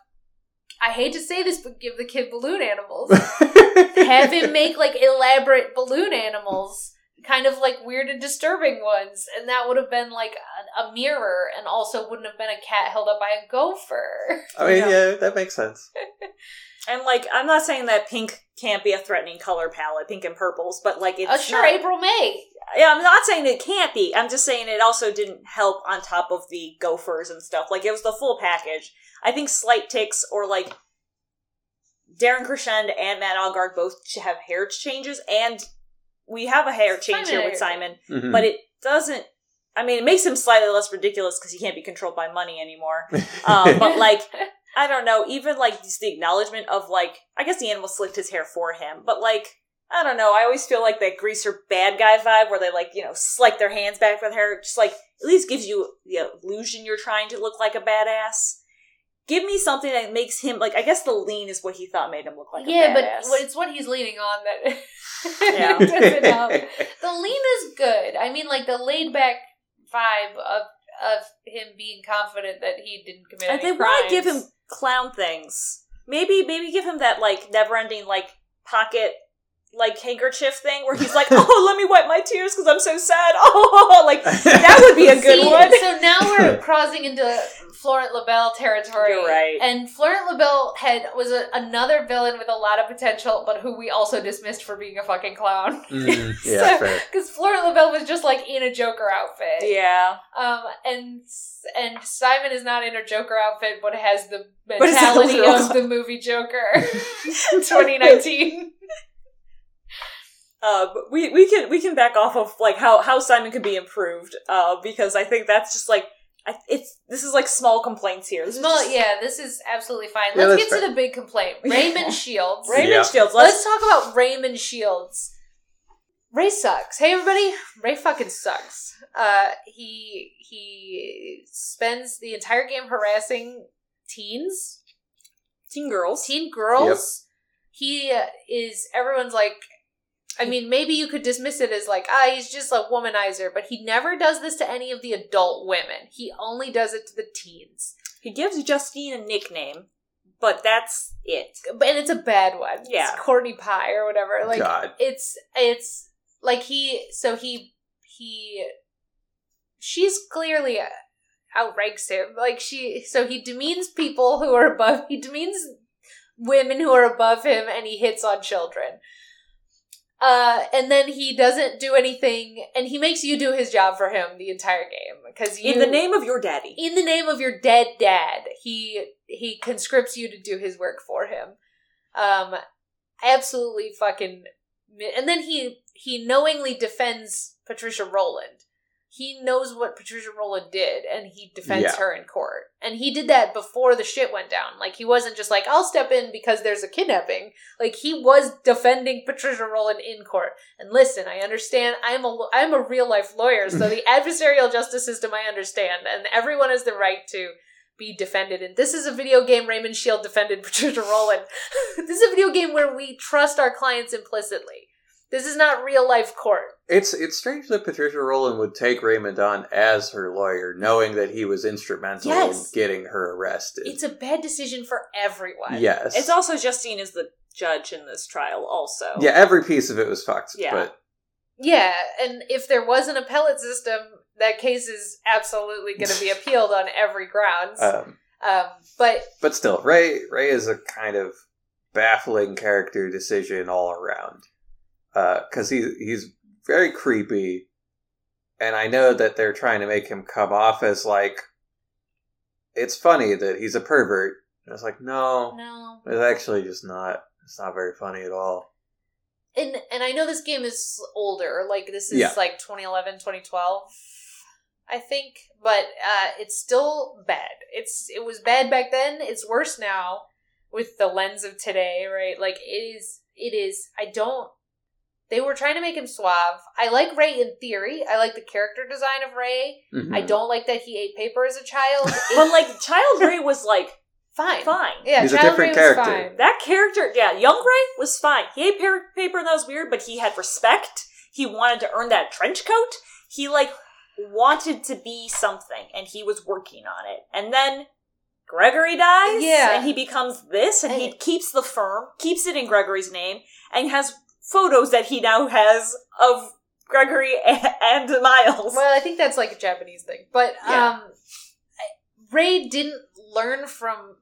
I hate to say this, but give the kid balloon animals. Have him make like elaborate balloon animals, kind of like weird and disturbing ones, and that would have been like a, a mirror, and also wouldn't have been a cat held up by a gopher. I mean, Yeah. yeah, that makes sense. And like, I'm not saying that pink can't be a threatening color palette, pink and purples, but like it's Oh, sure, not- April May. Yeah, I'm not saying it can't be. I'm just saying it also didn't help on top of the gophers and stuff. Like it was the full package. I think slight ticks or like Daryan Crescend and Matt Engarde both have hair changes, and we have a hair change Simon here with hair Simon, Mhm. but it doesn't. I mean, it makes him slightly less ridiculous because he can't be controlled by money anymore. Um, but like, I don't know, even like just the acknowledgement of like, I guess the animal slicked his hair for him, but like, I don't know, I always feel like that greaser bad guy vibe where they like, you know, slick their hands back with hair, just like, at least gives you the illusion you're trying to look like a badass. Give me something that makes him, like, I guess the lean is what he thought made him look like yeah, a but it's what he's leaning on that Yeah. The lean is good. I mean, like the laid back vibe of of him being confident that he didn't commit And they want to give him clown things. Maybe, maybe give him that like never-ending like pocket like handkerchief thing where he's like, "Oh, let me wipe my tears because I'm so sad." Oh, like that would be a good See, one. So now we're crossing into Florent L'Belle territory. You're right. And Florent L'Belle had was a, another villain with a lot of potential, but who we also dismissed for being a fucking clown. Mm, yeah, So- fair. Because Florent L'Belle was just like in a Joker outfit. Yeah, Um, and and Simon is not in a Joker outfit, but has the But it's not the mentality of the movie Joker, 2019. Uh, but we we can we can back off of like how how Simon could be improved. Uh, because I think that's just like I, it's this is like small complaints here. This is Well, just- yeah, this is absolutely fine. Yeah, Let's that's get to the big complaint. Raymond Shields. Raymond Yeah. Shields. Let's Let's, talk about Raymond Shields. Ray sucks. Hey everybody, Ray fucking sucks. Uh, he he spends the entire game harassing teens, teen girls. teen girls. He uh, is everyone's like. I mean, maybe you could dismiss it as like, ah, he's just a womanizer, but he never does this to any of the adult women. He only does it to the teens. He gives Justine a nickname, but that's it. But and it's a bad one. Yeah. It's Courtney Pie or whatever. Like God. it's it's like he so he he she's clearly uh, outranks him. Like she so he demeans people who are above he demeans women who are above him and he hits on children. Uh, and then he doesn't do anything, and he makes you do his job for him the entire game because In the name of your daddy. in the name of your dead dad, he he conscripts you to do his work for him. Um, absolutely fucking. And then he he knowingly defends Patricia Roland. He knows what Patricia Roland did, and he defends Yeah. her in court. And he did that before the shit went down. Like he wasn't just like, "I'll step in because there's a kidnapping." Like he was defending Patricia Roland in court. And listen, I understand. I'm a I'm a real life lawyer, so the adversarial justice system I understand, and everyone has the right to be defended. And this is a video game. Raymond Shield defended Patricia Roland. this is a video game where we trust our clients implicitly. This is not real life court. It's it's strange that Patricia Roland would take Raymond on as her lawyer, knowing that he was instrumental Yes. in getting her arrested. It's a bad decision for everyone. yes. It's also Justine is the judge in this trial, also. yeah, every piece of it was fucked. Yeah. But Yeah, and if there was an appellate system, that case is absolutely going to be appealed on every grounds. um, Um, but But still, Ray Ray is a kind of baffling character decision all around. Because he he's very creepy, and I know that they're trying to make him come off as like. It's funny that he's a pervert. And it's like no, no, it's actually just not. It's not very funny at all. and and I know this game is older. Like this is Yeah. like 2011, 2012, I think. But uh, it's still bad. It's it was bad back then. It's worse now with the lens of today, right? Like it is. It is. I don't. They were trying to make him suave. I like Ray in theory. I like the character design of Ray. Mhm. I don't like that he ate paper as a child. But like Child Ray was like fine. fine. Yeah, He's a different Ray character. fine. That character, yeah, young Ray was fine. He ate par- paper and that was weird, but he had respect. He wanted to earn that trench coat. He like wanted to be something, and he was working on it. And then Gregory dies, Yeah. and he becomes this, and he keeps the firm, keeps it in Gregory's name, and has photos that he now has of Gregory and, and Miles. Well, I think that's like a Japanese thing, but Yeah. um, Ray didn't learn from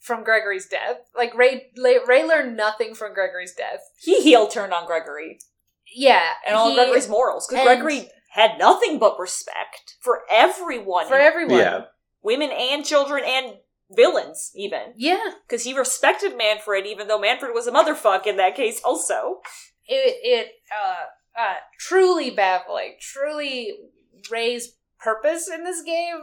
from Gregory's death. Like Ray, Ray, Ray learned nothing from Gregory's death. he heel turned on Gregory Yeah, and all he- Gregory's morals because Gregory had nothing but respect for everyone, for everyone. Yeah. women and children and villains, even yeah. because he respected Manfred, even though Manfred was a motherfuck in that case. Also, It it uh uh truly baffling. Truly, Ray's purpose in this game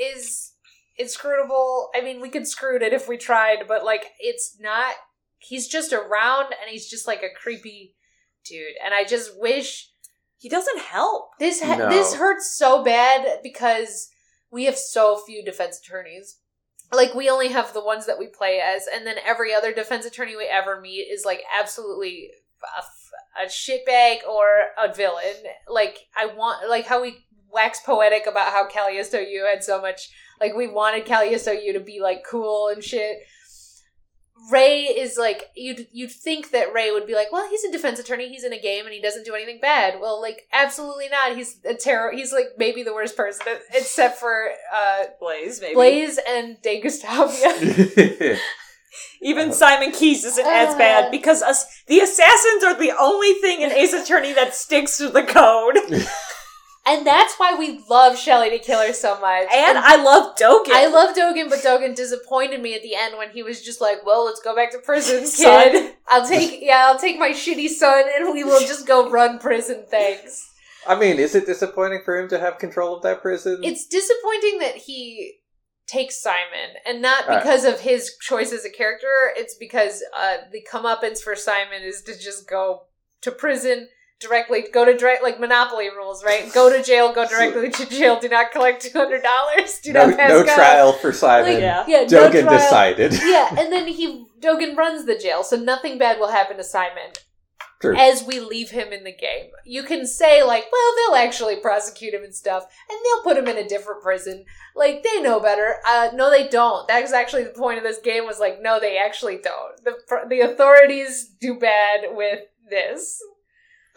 is inscrutable. I mean, we could screw it if we tried, but like, it's not. He's just around, and he's just like a creepy dude. And I just wish he doesn't help. this ha- No. this hurts so bad because we have so few defense attorneys. Like we only have the ones that we play as, and then every other defense attorney we ever meet is like absolutely a, a shitbag or a villain. Like I want, like how we wax poetic about how Calisto Yew had so much. Like we wanted Calisto Yew to be like cool and shit. Ray is like you'd you'd think that Ray would be like, well, he's a defense attorney, he's in a game, and he doesn't do anything bad. Well, like absolutely not. He's a terror. He's like maybe the worst person, except for uh, Blaise, maybe. Blaise and De Gustavia. Even Uh, Simon Keyes isn't as Uh. bad because us the assassins are the only thing in Ace Attorney that sticks to the code. and that's why we love Shelly de Killer so much. And I love Dogen. I love Dogen, but Dogen disappointed me at the end when he was just like, "Well, let's go back to prison, Son. kid. I'll take yeah, I'll take my shitty son, and we will just go run prison. Thanks." I mean, is it disappointing for him to have control of that prison? It's disappointing that he takes Simon, and not Alright. because of his choice as a character. It's because uh, the comeuppance for Simon is to just go to prison directly, go to direct like Monopoly rules, right? Go to jail, go directly to jail. Do not collect two hundred dollars. Do no, not pass no go. trial for Simon. Like, Yeah. yeah, no Dogen trial. decided. yeah, and then he Dogen runs the jail, so nothing bad will happen to Simon True. as we leave him in the game. You can say like, well, they'll actually prosecute him and stuff, and they'll put him in a different prison. Like they know better. Uh, no, they don't. That was actually the point of this game. Was like, no, they actually don't. The the authorities do bad with this.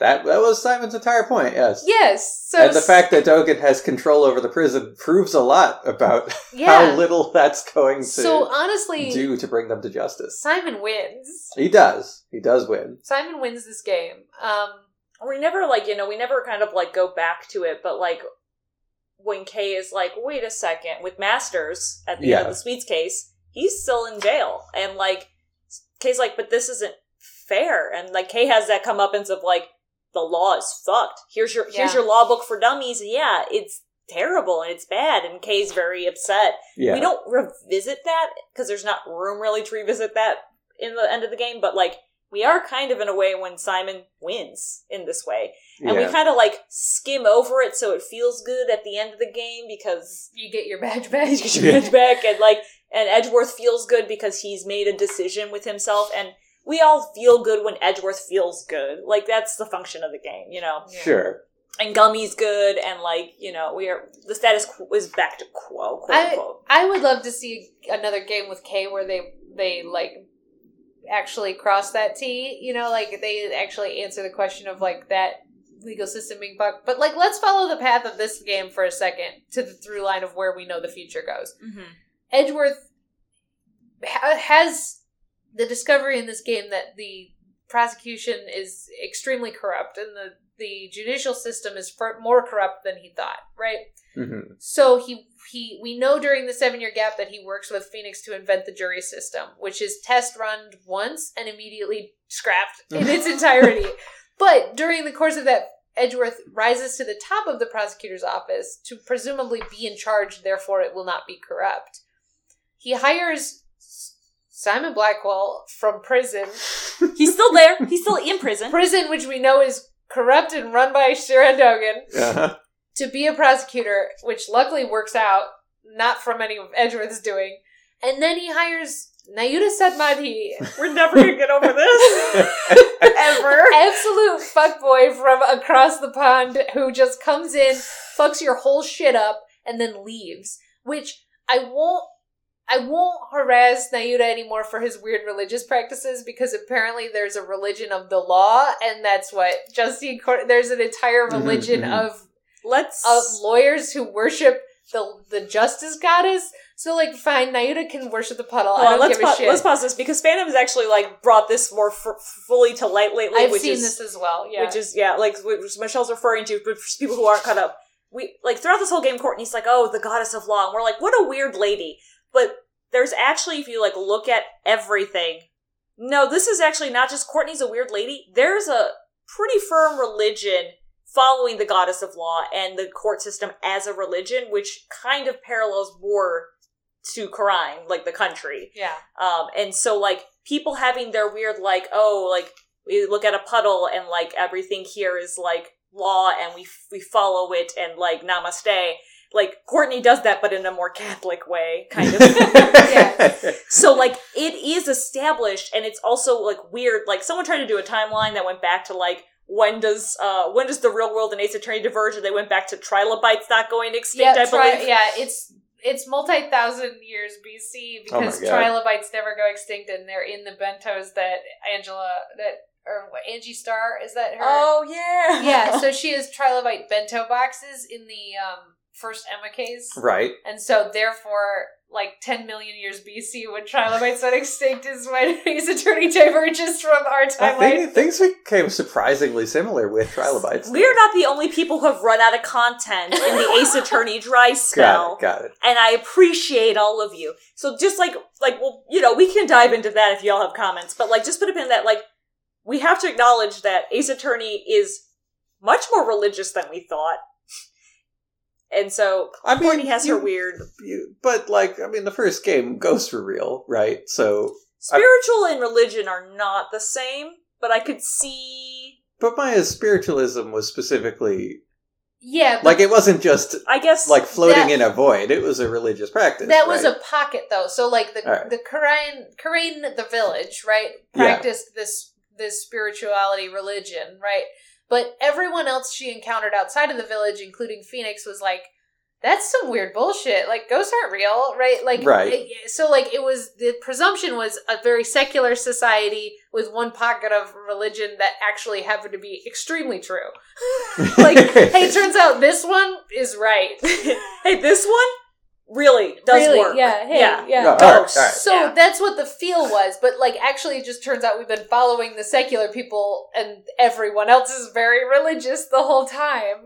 That that was Simon's entire point. Yes. Yes. So and the fact that Dogen has control over the prison proves a lot about yeah. how little that's going to so honestly, do to bring them to justice. Simon wins. He does. He does win. Simon wins this game. Um, we never like you know we never kind of like go back to it but like when kay is like wait a second with masters at the end of the sweets case he's still in jail and like kay's like but this isn't fair and like kay has that comeuppance of like the law is fucked. Here's your here's your law book for dummies. Yeah it's terrible and it's bad. And kay's very upset. Yeah. we don't revisit that because there's not room really to revisit that in the end of the game. But like we are kind of in a way when simon wins in this way. And yeah. we kind of like skim over it so it feels good at the end of the game because you get your badge back. you get your badge back and like and edgeworth feels good because he's made a decision with himself. And we all feel good when edgeworth feels good like that's the function of the game you know Yeah. Sure. and gummy's good and like you know we are the status quo is back to quo quote I- unquote I would love to see another game with K where they they like actually cross that T. You know, like they actually answer the question of like that legal system being fucked. But like, let's follow the path of this game for a second to the through line of where we know the future goes. Mm-hmm. Edgeworth ha- has the discovery in this game that the prosecution is extremely corrupt and the the judicial system is far more corrupt than he thought. Right. Mhm. So he he we know during the seven year gap that he works with Phoenix to invent the jury system, which is test run once and immediately scrapped in its entirety. But during the course of that, Edgeworth rises to the top of the prosecutor's office to presumably be in charge, therefore it will not be corrupt. He hires Simon Blackquill from prison. He's still there. He's still in prison. Prison, which we know is corrupt and run by Sirhan Dogen. Uh-huh. to be a prosecutor, which luckily works out, not from any of Edgeworth's doing. And then he hires Nahyuta Sahdmadhi, We're never gonna get over this. Ever. absolute fuckboy from across the pond who just comes in, fucks your whole shit up, and then leaves. Which I won't I won't harass Nahyuta anymore for his weird religious practices because apparently there's a religion of the law, and that's what Justine Court. There's an entire Mhm, religion mhm. of Let's. of lawyers who worship the the justice goddess. So like, fine, Nahyuta can worship the puddle. Hold I don't let's, give a pa- shit. let's pause this because Phantom has actually like brought this more f- fully to light lately, I've which seen is this as well. Yeah, which is yeah, like which Michelle's referring to, but for people who aren't caught up, we like throughout this whole game, Courtney's like, "Oh, the goddess of law," and we're like, "What a weird lady." But there's actually, if you like look at everything, no, this is actually not just Courtney's a weird lady. There's a pretty firm religion following the goddess of law and the court system as a religion, which kind of parallels war to crime, like the country. yeah. Um, and so like people having their weird like, oh, like we look at a puddle and like everything here is like law and we we follow it and like namaste. Like Courtney does that, but in a more Catholic way, kind of. yeah. so like it is established, and it's also like weird. Like someone tried to do a timeline that went back to like when does uh when does the real world and Ace Attorney diverge? And they went back to trilobites not going extinct. Yeah, I tri- believe. yeah, it's it's multi thousand years BC Oh because God. trilobites never go extinct, and they're in the bentos that Angela that or what, Angie Starr is that her? Oh yeah, yeah. So she has trilobite bento boxes in the um first Ema case, right. and so therefore. Like 10 million years BC, when trilobites went extinct, is when Ace Attorney diverges from our I timeline. think things became surprisingly similar with trilobites. We're not the only people who have run out of content in the Ace Attorney dry spell. Got it. Got it. And I appreciate all of you. So just like like well, you know, we can dive into that if y'all have comments, but like just put a pin in that like we have to acknowledge that Ace Attorney is much more religious than we thought. And so I mean, Courtney has you- her weird you- but like, I mean, the first game goes for real, right? So, spiritual and religion are not the same, but I could see but Maya's spiritualism was specifically yeah, but like it wasn't just I guess like floating That- in a void. It was a religious practice. That was a pocket though. So like the Alright. the Kurain Kurain the village, right? Yeah. Practiced this this spirituality religion, right? But everyone else she encountered outside of the village, including Phoenix, was like, that's some weird bullshit. Like ghosts aren't real, right? Like Right. it- so like it was the presumption was a very secular society with one pocket of religion that actually happened to be extremely true. like, hey, it turns out this one is right. hey, this one really does Really? work. Yeah, hey, yeah. yeah. No, all right, all right, So Yeah. that's what the feel was, but like actually, it just turns out we've been following the secular people, and everyone else is very religious the whole time.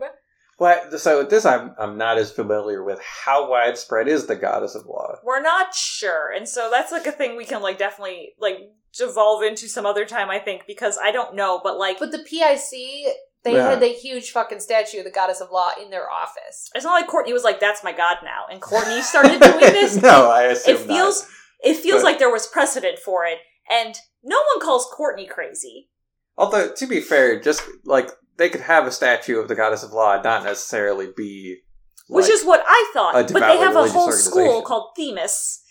What? So this, I'm I'm not as familiar with. How widespread is the goddess of law? We're not sure, and so that's like a thing we can like definitely like devolve into some other time. I think because I don't know, but like But the PIC, they Yeah. had that huge fucking statue of the goddess of law in their office. it's not like Courtney was like, "That's my god now," and Courtney started doing this. no, I assume it feels not. it feels But- like there was precedent for it, and no one calls Courtney crazy. Although to be fair, just like they could have a statue of the goddess of law, not necessarily be. Which is what I thought, a but they have a whole school called Themis.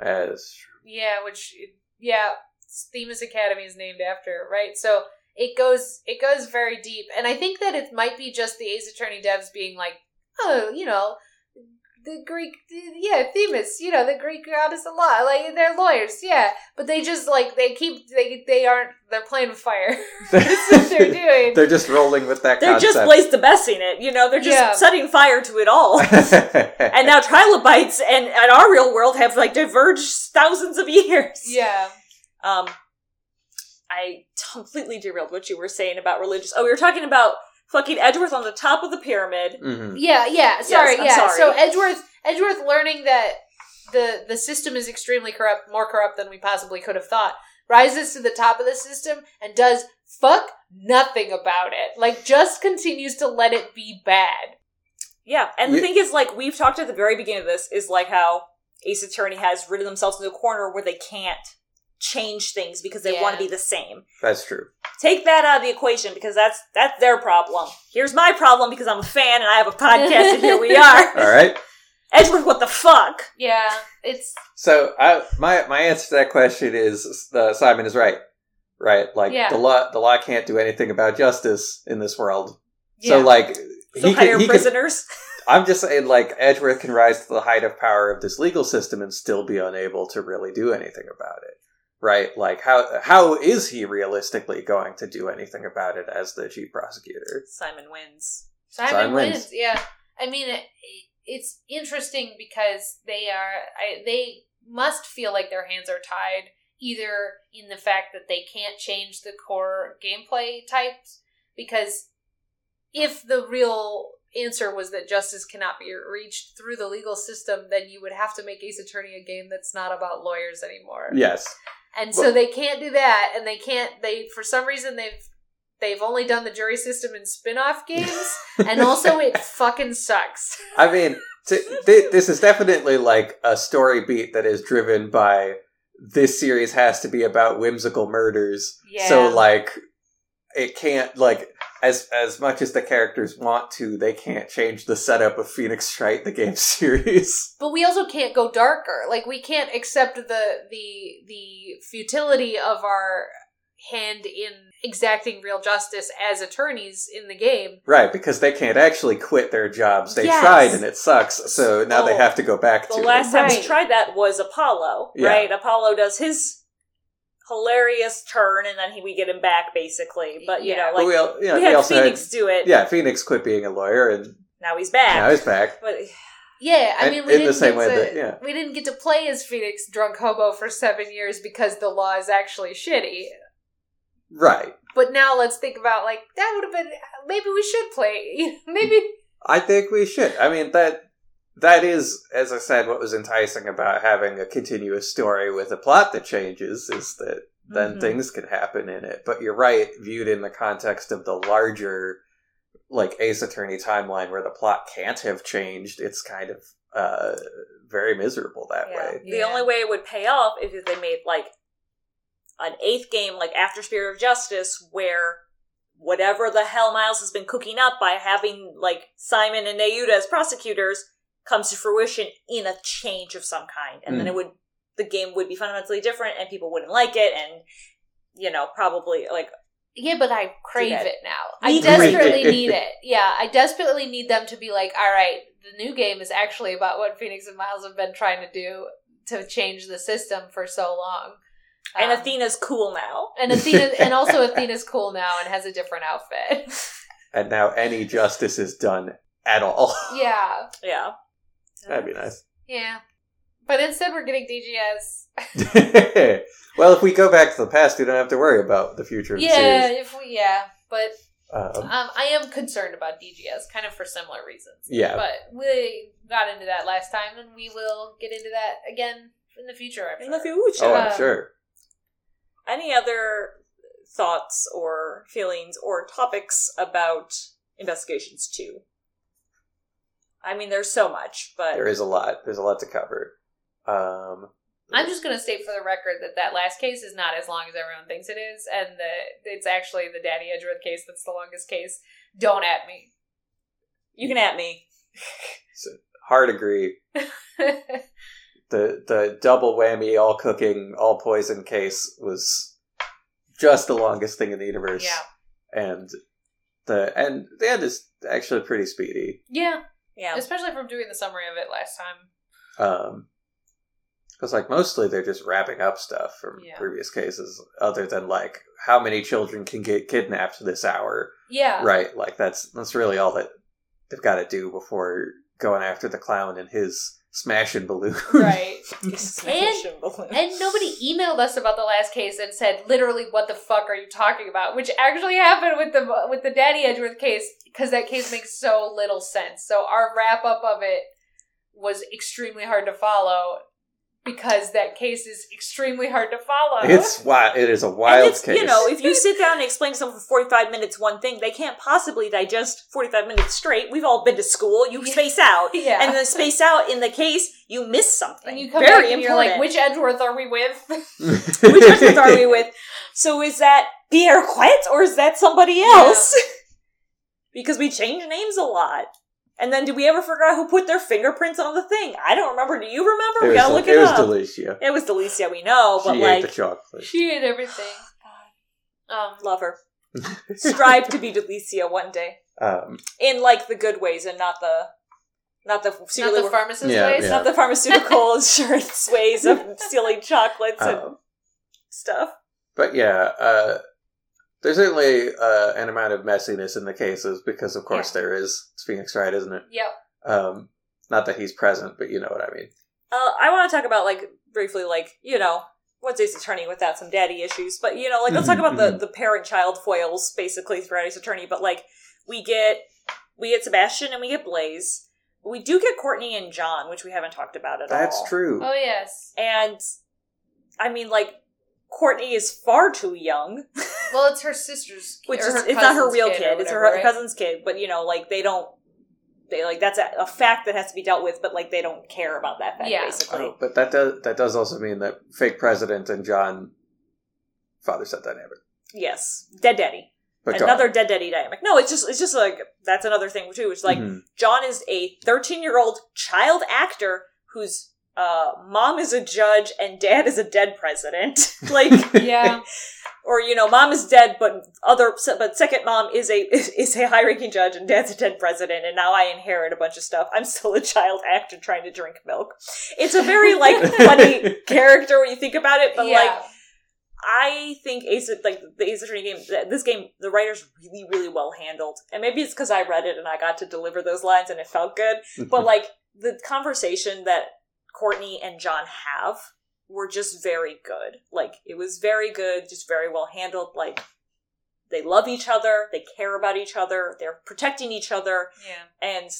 as Yeah, which yeah, Themis Academy is named after, right? So it goes it goes very deep, and I think that it might be just the Ace Attorney devs being like, oh, you know, the Greek, yeah, Themis, you know, the Greek goddess of law. Like they're lawyers, yeah, but they just like they keep they they aren't they're playing with fire. That's what they're doing. They're just rolling with that They're concept. just Blaze the Bessing it, you know. They're just Yeah. setting fire to it all. and now trilobites and, and our real world have like diverged thousands of years. yeah, Um, I completely derailed what you were saying about religious. Oh, we were talking about fucking Edgeworth on the top of the pyramid. Mhm. yeah, yeah. Sorry, I'm yeah. sorry. So Edgeworth, Edgeworth, learning that the the system is extremely corrupt, more corrupt than we possibly could have thought, rises to the top of the system and does fuck nothing about it. Like just continues to let it be bad. Yeah, and the Yeah. thing is, like we've talked at the very beginning of this, is like how Ace Attorney has ridden themselves into a corner where they can't change things because they Yeah. want to be the same. That's true. Take that out of the equation because that's that's their problem. Here's my problem because I'm a fan and I have a podcast and here we are. All right. Edgeworth, what the fuck? Yeah, it's So I, my my answer to that question is uh, Simon is right. Right, like Yeah. the law the law can't do anything about justice in this world. yeah. So like So he hire can, he can, prisoners. I'm just saying like Edgeworth can rise to the height of power of this legal system and still be unable to really do anything about it. Right? Like how how is he realistically going to do anything about it as the chief prosecutor? Simon wins. Simon, Simon wins. wins. Yeah, I mean, it, it's interesting because they are I, they must feel like their hands are tied either in the fact that they can't change the core gameplay types because if the real answer was that justice cannot be reached through the legal system then you would have to make ace attorney a game that's not about lawyers anymore Yes. And so they can't do that, and they can't. They for some reason they've they've only done the jury system in spin-off games, and also it fucking sucks. I mean, t- th- this is definitely like a story beat that is driven by this series has to be about whimsical murders. Yeah. So like it can't like as as much as the characters want to, they can't change the setup of Phoenix Wright the game series. But we also can't go darker. Like we can't accept the the the futility of our hand in exacting real justice as attorneys in the game. right, because they can't actually quit their jobs. They Yes. tried and it sucks, so now they Oh, have to go back The to The last it. time Right. we tried that was Apollo, Yeah. right? Apollo does his hilarious turn, and then he, we get him back basically. But you Yeah. know, But like we, al- you know, we we had also Phoenix do it. yeah, Phoenix quit being a lawyer and Now he's back. now he's back. but Yeah, I And mean we in the didn't same get way to, that- yeah. we didn't get to play as Phoenix drunk hobo for seven years because the law is actually shitty. Right. But now let's think about like that would have been maybe we should play maybe I think we should. I mean that that is, as I said, what was enticing about having a continuous story with a plot that changes is that then Mhm. things can happen in it. But you're right, viewed in the context of the larger like Ace Attorney timeline where the plot can't have changed, it's kind of uh very miserable that Yeah. way. The Yeah. only way it would pay off is if they made like an eighth game, like After Spirit of Justice, where whatever the hell Miles has been cooking up by having like Simon and Nahyuta as prosecutors comes to fruition in a change of some kind, and then Mm. it would the game would be fundamentally different, and people wouldn't like it, and you know probably like Yeah, but I crave it now. Me I desperately need it. Yeah, I desperately need them to be like, all right, the new game is actually about what Phoenix and Miles have been trying to do to change the system for so long. and Um, Athena's cool now. and Athena, and also Athena's cool now and has a different outfit. And now any justice is done at all. yeah, Yeah, That'd be nice. yeah. But instead, we're getting DGS. well, if we go back to the past, we don't have to worry about the future of the Yeah, series. if we, yeah, but Um, um, I am concerned about DGS, kind of for similar reasons. yeah, But we got into that last time, and we will get into that again in the future. I'm in sure. the future. oh, I'm um, sure. any other thoughts or feelings or topics about investigations 2 i mean there's so much but There is a lot. There's a lot to cover. Um, I'm just going to state for the record that that last case is not as long as everyone thinks it is, and that it's actually the Daddy Edgeworth case that's the longest case. Don't at me. you can at me hard agree. The the double whammy, all cooking, all poison case was just the longest thing in the universe. yeah, and the and the end is actually pretty speedy. yeah, Yeah. Especially from doing the summary of it last time. Um, because like mostly they're just wrapping up stuff from Yeah. previous cases, other than like how many children can get kidnapped this hour, Yeah. right? Like that's that's really all that they've got to do before going after the clown and his smashing balloon. Right. Smashing balloon. And nobody emailed us about the last case and said literally, "What the fuck are you talking about?" Which actually happened with the with the Daddy Edgeworth case because that case makes so little sense. So our wrap up of it was extremely hard to follow because that case is extremely hard to follow. it's wild. It is a And wild it's, case. you know, if you sit down and explain to someone for 45 minutes one thing, they can't possibly digest 45 minutes straight. We've all been to school. You space out. yeah. And then space out in the case, you miss something. And you come Very back and important. you're like, which Edgeworth are we with? Which Edgeworth are we with? So is that Pierre Quet or is that somebody else? because we change names a lot. And then did we ever figure out who put their fingerprints on the thing? I don't remember. Do you remember? It we gotta look it it, was. Delicia. it was Delicia, we know, but she like, ate the chocolate. she ate everything. Um, love her. Strive to be Delicia one day. Um, in like the good ways and not the not the not the pharmacist Yeah, ways. yeah. not the pharmaceutical insurance ways of stealing chocolates and um, stuff. but yeah, uh, there's certainly uh, an amount of messiness in the cases because, of course, there is. It's Phoenix Wright, isn't it? Yep. Um, not that he's present, but you know what I mean. Uh, I want to talk about like briefly, like you know, what's Ace Attorney without some daddy issues, but you know, like let's talk about the the parent child foils basically throughout Ace Attorney. But like we get we get Sebastian and we get Blaise. We do get Courtney and John, which we haven't talked about at all. That's true. Oh yes. And I mean, like Courtney is far too young. Well, it's her sister's, which is her it's not her real kid, kid, or it's her, whatever, her cousin's kid but you know like they don't they like that's a, a fact that has to be dealt with but like they don't care about that fact Yeah. basically Oh, but that does that does also mean that fake president and John father son dynamic. yes dead daddy But another dead daddy dynamic no it's just it's just like that's another thing too it's like Mhm. john is a 13 year old child actor whose uh, mom is a judge and dad is a dead president. Like Yeah. or you know mom is dead but other but second mom is a is a high ranking judge and dad's a dead president. And now i inherit a bunch of stuff. I'm still a child actor trying to drink milk. It's a very like funny character when you think about it but yeah. like i think ace like the ace attorney game this game the writers really really well handled. And maybe it's because i read it and i got to deliver those lines and it felt good. But like the conversation that Courtney and John have were just very good. Like it was very good, just very well handled. Like they love each other, they care about each other, they're protecting each other, yeah. and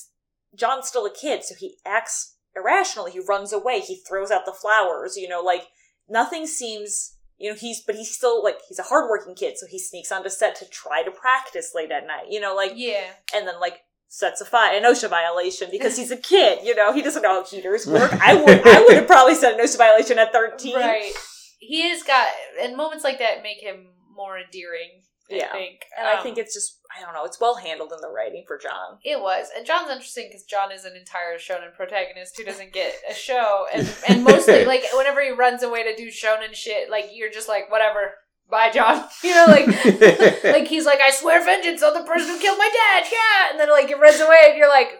John's still a kid, so he acts irrationally. He runs away, he throws out the flowers, you know, like nothing seems you know, he's but he's still like he's a hardworking kid, so he sneaks onto set to try to practice late at night, you know, like Yeah. and then like sets a fire an OSHA violation because he's a kid. You know, he doesn't know how heaters work. I would I would have probably set an OSHA violation at thirteen. Right. He has got, and moments like that make him more endearing. I Yeah. think, And I Um, think it's just I don't know. It's well handled in the writing for John. It was, and John's interesting because John is an entire shonen protagonist who doesn't get a show, and and mostly like whenever he runs away to do shonen shit, like you're just like whatever, bye, John. You know, like like he's like I swear vengeance on the person who killed my dad, yeah, and then like it runs away, and you're like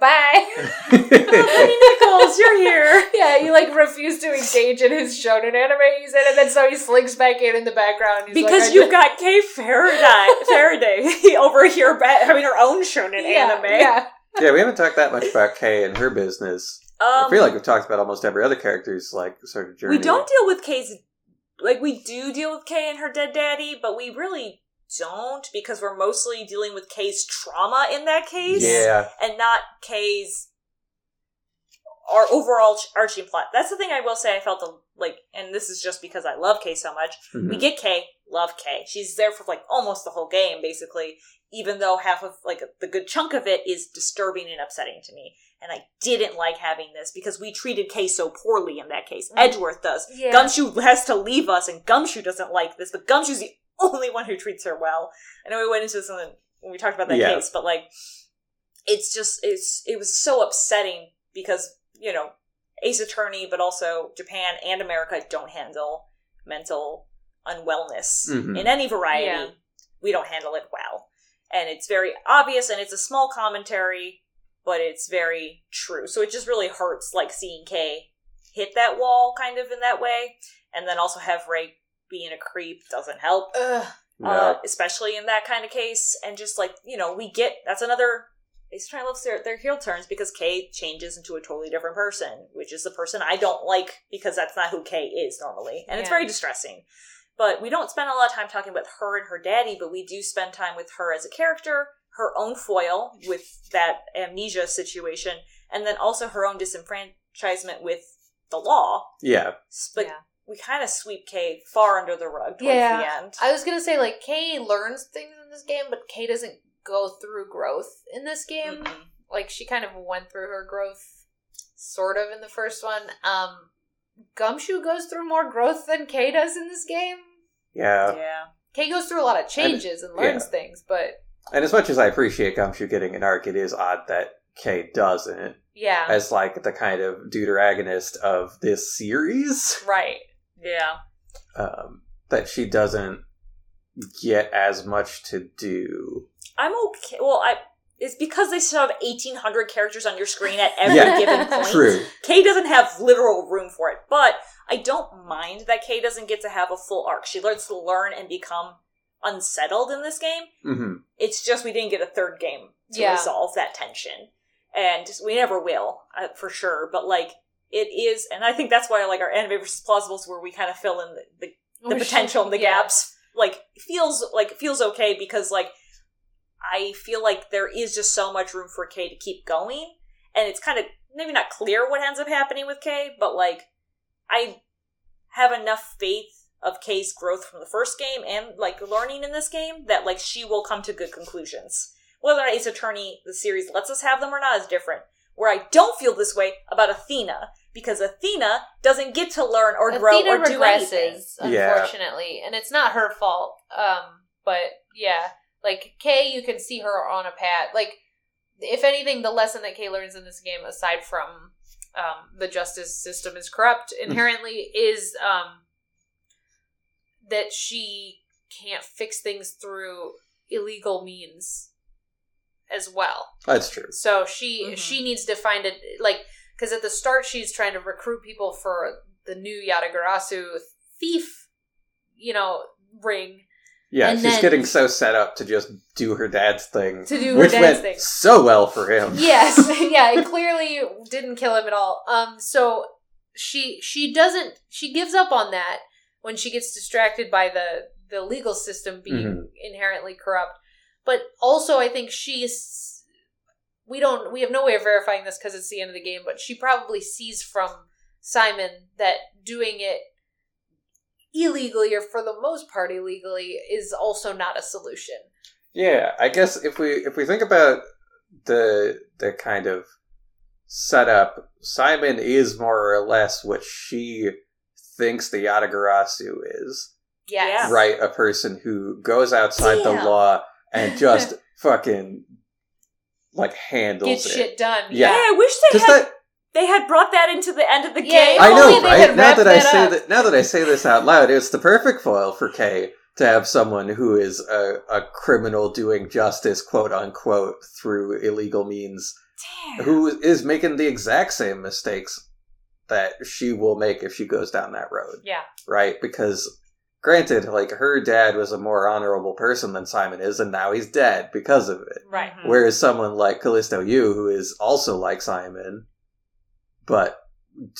bye. Nichols, you're here. Yeah, you like refuse to engage in his shonen anime he's in, and then so he slinks back in in the background. and he's like, Because I you've got Kay Faraday, Faraday over here ba- having her own shonen yeah, anime. Yeah, yeah, we haven't talked that much about Kay and her business. I Um, feel like we've talked about almost every other character's like sort of journey. we don't deal with Kay's like we do deal with Kay and her dead daddy, but we really don't because we're mostly dealing with Kay's trauma in that case. Yeah, and not Kay's our overall arching plot. That's the thing I will say I felt the, like, and this is just because I love Kay so much. We Mhm. get Kay, love Kay. She's there for like almost the whole game, basically, even though half of like the good chunk of it is disturbing and upsetting to me. And I didn't like having this because we treated Kay so poorly in that case. Mm. Edgeworth does. yeah. Gumshoe has to leave us, and Gumshoe doesn't like this, but Gumshoe's the only one who treats her well. I know we went into this in the- when we talked about that Yeah. case, but like, it's just it's it was so upsetting because you know Ace Attorney, but also Japan and America don't handle mental unwellness Mhm. in any variety. Yeah. We don't handle it well, and it's very obvious, and it's a small commentary. But it's very true. So it just really hurts, like seeing Kay hit that wall, kind of in that way, and then also have Ray being a creep doesn't help, Ugh. No. uh, especially in that kind of case. And just like you know, we get that's another. They try to love their, their heel turns because Kay changes into a totally different person, which is the person I don't like because that's not who Kay is normally, and it's very distressing. But we don't spend a lot of time talking about her and her daddy, but we do spend time with her as a character, her own foil with that amnesia situation, and then also her own disenfranchisement with the law. yeah. But Yeah. we kind of sweep Kay far under the rug towards Yeah. the end. I was gonna say like Kay learns things in this game, but Kay doesn't go through growth in this game. Mm-mm. Like she kind of went through her growth, sort of in the first one. Um, Gumshoe goes through more growth than Kay does in this game. Yeah. yeah. Kay goes through a lot of changes and, learns yeah. things, but And as much as I appreciate Gumshoe getting an arc, it is odd that Kay doesn't, yeah, as like the kind of deuteragonist of this series. right. Yeah. Um, that she doesn't get as much to do. I'm okay. Well, I. It's because they still have 1,800 characters on your screen at every Yeah. given point. True. Kay doesn't have literal room for it, but I don't mind that Kay doesn't get to have a full arc. She learns to learn and become unsettled in this game. hmm It's just we didn't get a third game to Yeah. resolve that tension, and we never will uh, for sure. But like it is, and I think that's why like our anime versus plausibles, where we kind of fill in the, the, the potential and the yeah. gaps, like feels like feels okay because like I feel like there is just so much room for Kay to keep going, and it's kind of maybe not clear what ends up happening with Kay, but like I have enough faith of Kay's growth from the first game and like learning in this game that like she will come to good conclusions. Whether or not Ace Attorney the series lets us have them or not is different. Where I don't feel this way about Athena because Athena doesn't get to learn or grow Athena or do anything. regresses, Yeah. unfortunately, and it's not her fault. Um, but yeah, like Kay, you can see her on a path. Like, if anything, the lesson that Kay learns in this game, aside from um, the justice system is corrupt inherently, is um, that she can't fix things through illegal means as well. That's true. So she Mhm. she needs to find it like because at the start she's trying to recruit people for the new Yatagarasu thief, you know, ring Yeah, And she's then- getting so set up to just do her dad's thing, to do her which went thing. so well for him. Yes, yeah, it clearly didn't kill him at all. Um, so she she doesn't she gives up on that when she gets distracted by the the legal system being Mhm. inherently corrupt. But also, I think she's we don't we have no way of verifying this because it's the end of the game. But she probably sees from Simon that doing it illegally or for the most part illegally is also not a solution. Yeah, I guess if we if we think about the the kind of setup, Simon is more or less what she thinks the Yatagarasu is. Yes. Right, a person who goes outside the law and just fucking like handles Get it. shit done. Yeah. Yeah, I wish they had that they had brought that into the end of the Yeah, game. I know, they right? Now wrapped that I say up. that, now that I say this out loud, it's the perfect foil for Kay to have someone who is a, a criminal doing justice, quote unquote, through illegal means, Damn. who is making the exact same mistakes that she will make if she goes down that road, Yeah. right? Because, granted, like her dad was a more honorable person than Simon is, and now he's dead because of it. Right. Mhm. Whereas someone like Calisto Yew, who is also like Simon, but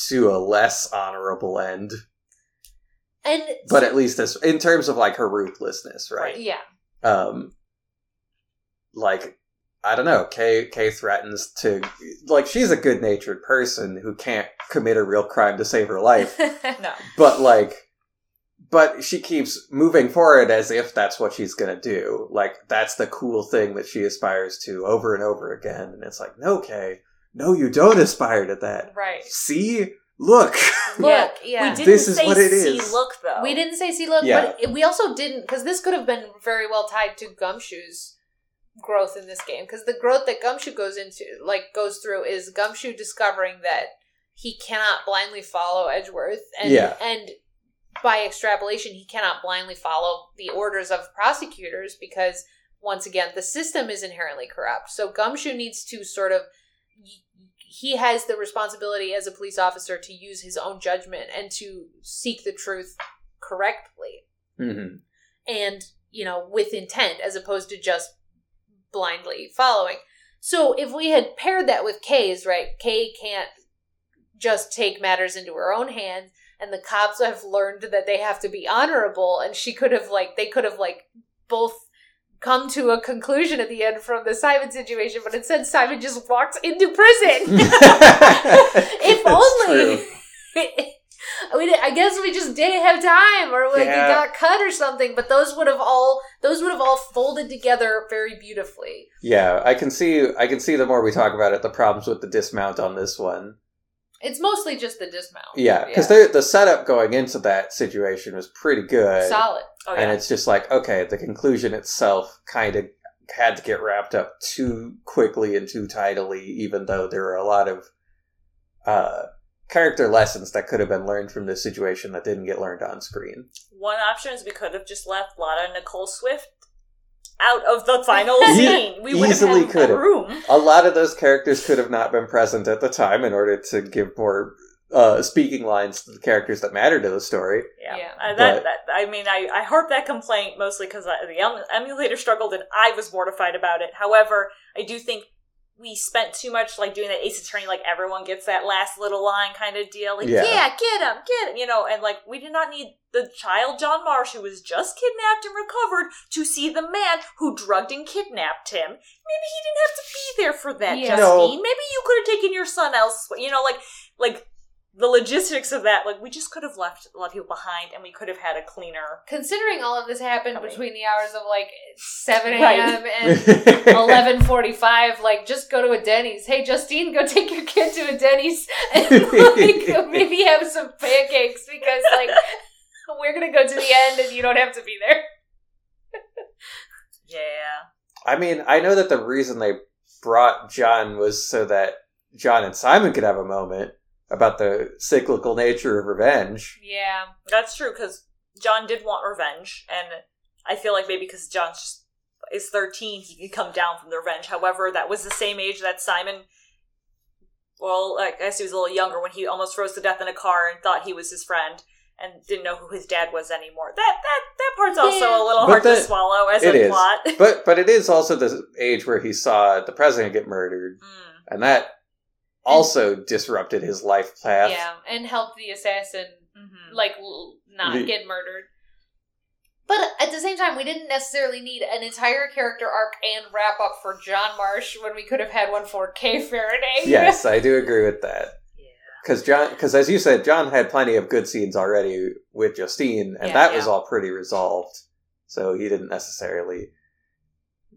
to a less honorable end, And but at least as in terms of like her ruthlessness, right? yeah. Um, like I don't know, Kay Kay threatens to like she's a good natured person who can't commit a real crime to save her life, No. but like. But she keeps moving forward as if that's what she's gonna do. Like that's the cool thing that she aspires to over and over again. And it's like, no, Kay, no, you don't aspire to that. right. See, look. Look, yeah. We didn't This is say what it see is. look though. We didn't say see look, Yeah. but it- we also didn't because this could have been very well tied to Gumshoe's growth in this game because the growth that Gumshoe goes into, like goes through, is Gumshoe discovering that he cannot blindly follow Edgeworth, and Yeah. and by extrapolation, he cannot blindly follow the orders of prosecutors because once again, the system is inherently corrupt. So Gumshoe needs to sort of y- he has the responsibility as a police officer to use his own judgment and to seek the truth correctly. Hmm and you know with intent as opposed to just blindly following. So if we had paired that with kay's right kay can't just take matters into her own hands and the cops have learned that they have to be honorable and she could have like they could have like both come to a conclusion at the end from the simon situation but instead simon just walks into prison if only I mean, I guess we just didn't have time, or like Yeah. it got cut or something. But those would have all those would have all folded together very beautifully. Yeah, I can see. I can see the more we talk about it, the problems with the dismount on this one. It's mostly just the dismount. Yeah, because the setup going into that situation was pretty good, solid. Oh and it's just like okay, the conclusion itself kind of had to get wrapped up too quickly and too tidily, even though there were a lot of uh, character lessons that could have been learned from this situation that didn't get learned on screen. One option is we could have just left Lana and Nicole Swift out of the final scene. We would easily have could had have. room. A lot of those characters could have not been present at the time in order to give more uh, speaking lines to the characters that matter to the story. Yeah, Yeah. Uh, that, that I mean, I I heard that complaint mostly because the emulator struggled and I was mortified about it. However, I do think we spent too much like doing that Ace Attorney, like everyone gets that last little line kind of deal. Like, Yeah. yeah, get him, get him, you know, and like we did not need the child John Marsh who was just kidnapped and recovered to see the man who drugged and kidnapped him. Maybe he didn't have to be there for that, Yeah. Justine. No. Maybe you could have taken your son elsewhere. You know, like like the logistics of that, like we just could have left a lot of people behind, and we could have had a cleaner. Considering all of this happened Coming. between the hours of like seven a.m. Right. and eleven forty-five, like just go to a Denny's. Hey, Justine, go take your kid to a Denny's and like maybe have some pancakes because like we're gonna go to the end and you don't have to be there. Yeah, I mean, I know that the reason they brought John was so that John and Simon could have a moment about the cyclical nature of revenge. Yeah. that's true because John did want revenge, and I feel like maybe because John is thirteen, he can come down from the revenge. However, that was the same age that Simon. Well, I guess he was a little younger when he almost froze to death in a car and thought he was his friend and didn't know who his dad was anymore. That that that part's also Yeah. a little But hard to swallow as it a is. plot. But but it is also the age where he saw the president get murdered, Mm. and that also disrupted his life path. Yeah, and helped the assassin Mhm. like not The- get murdered. But at the same time, we didn't necessarily need an entire character arc and wrap up for John Marsh when we could have had one for Kay Faraday. Yes, I do agree with that. Yeah. Because John, because as you said, John had plenty of good scenes already with Justine, and Yeah, that was all pretty resolved. So he didn't necessarily.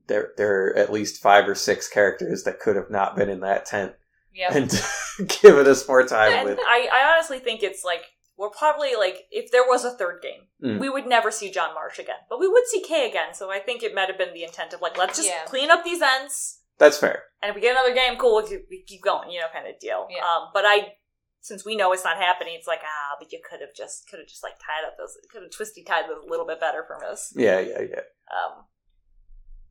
There, there are at least five or six characters that could have not been in that tent Yep. and give it us more time And with. I, I honestly think it's like we're probably like if there was a third game, Mm. we would never see John Marsh again, but we would see Kay again. So I think it might have been the intent of like let's just Yeah. clean up these ends, That's fair. and if we get another game, cool, we keep, we keep going, you know, kind of deal. Yeah. Um, but I, since we know it's not happening, it's like ah, but you could have just could have just like tied up those, could have twisty tied those a little bit better for us. Yeah, yeah, yeah. Um,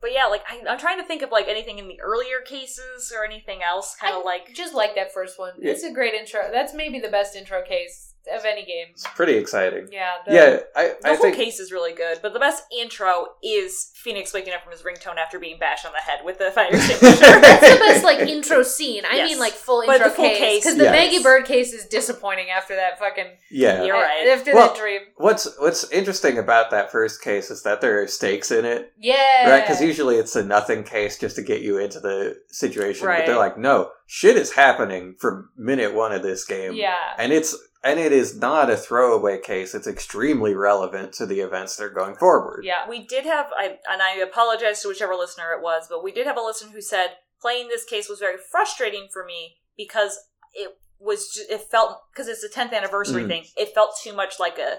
but yeah, like I, I'm trying to think of like anything in the earlier cases or anything else, kind of like just like that first one. Yeah. It's a great intro. That's maybe the best intro case of any game. It's pretty exciting. Yeah. the- Yeah, I, The I whole think case is really good, but the best intro is Phoenix waking up from his ringtone after being bashed on the head with the fire extinguisher. That's the best like intro scene. I Yes. mean like full But intro the full case case, because the yes. Maggey Byrde case is disappointing after that fucking yeah. You're right. after Well- that dream. What's What's interesting about that first case is that there are stakes in it, Yeah. right? Because usually it's a nothing case just to get you into the situation, but they're like, no, shit is happening from minute one of this game. yeah. and it's and it is not a throwaway case. It's extremely relevant to the events that are going forward. Yeah. we did have, I, and I apologize to whichever listener it was, but we did have a listener who said playing this case was very frustrating for me because it was, ju- it felt because it's a 10th anniversary Mm. thing. It felt too much like a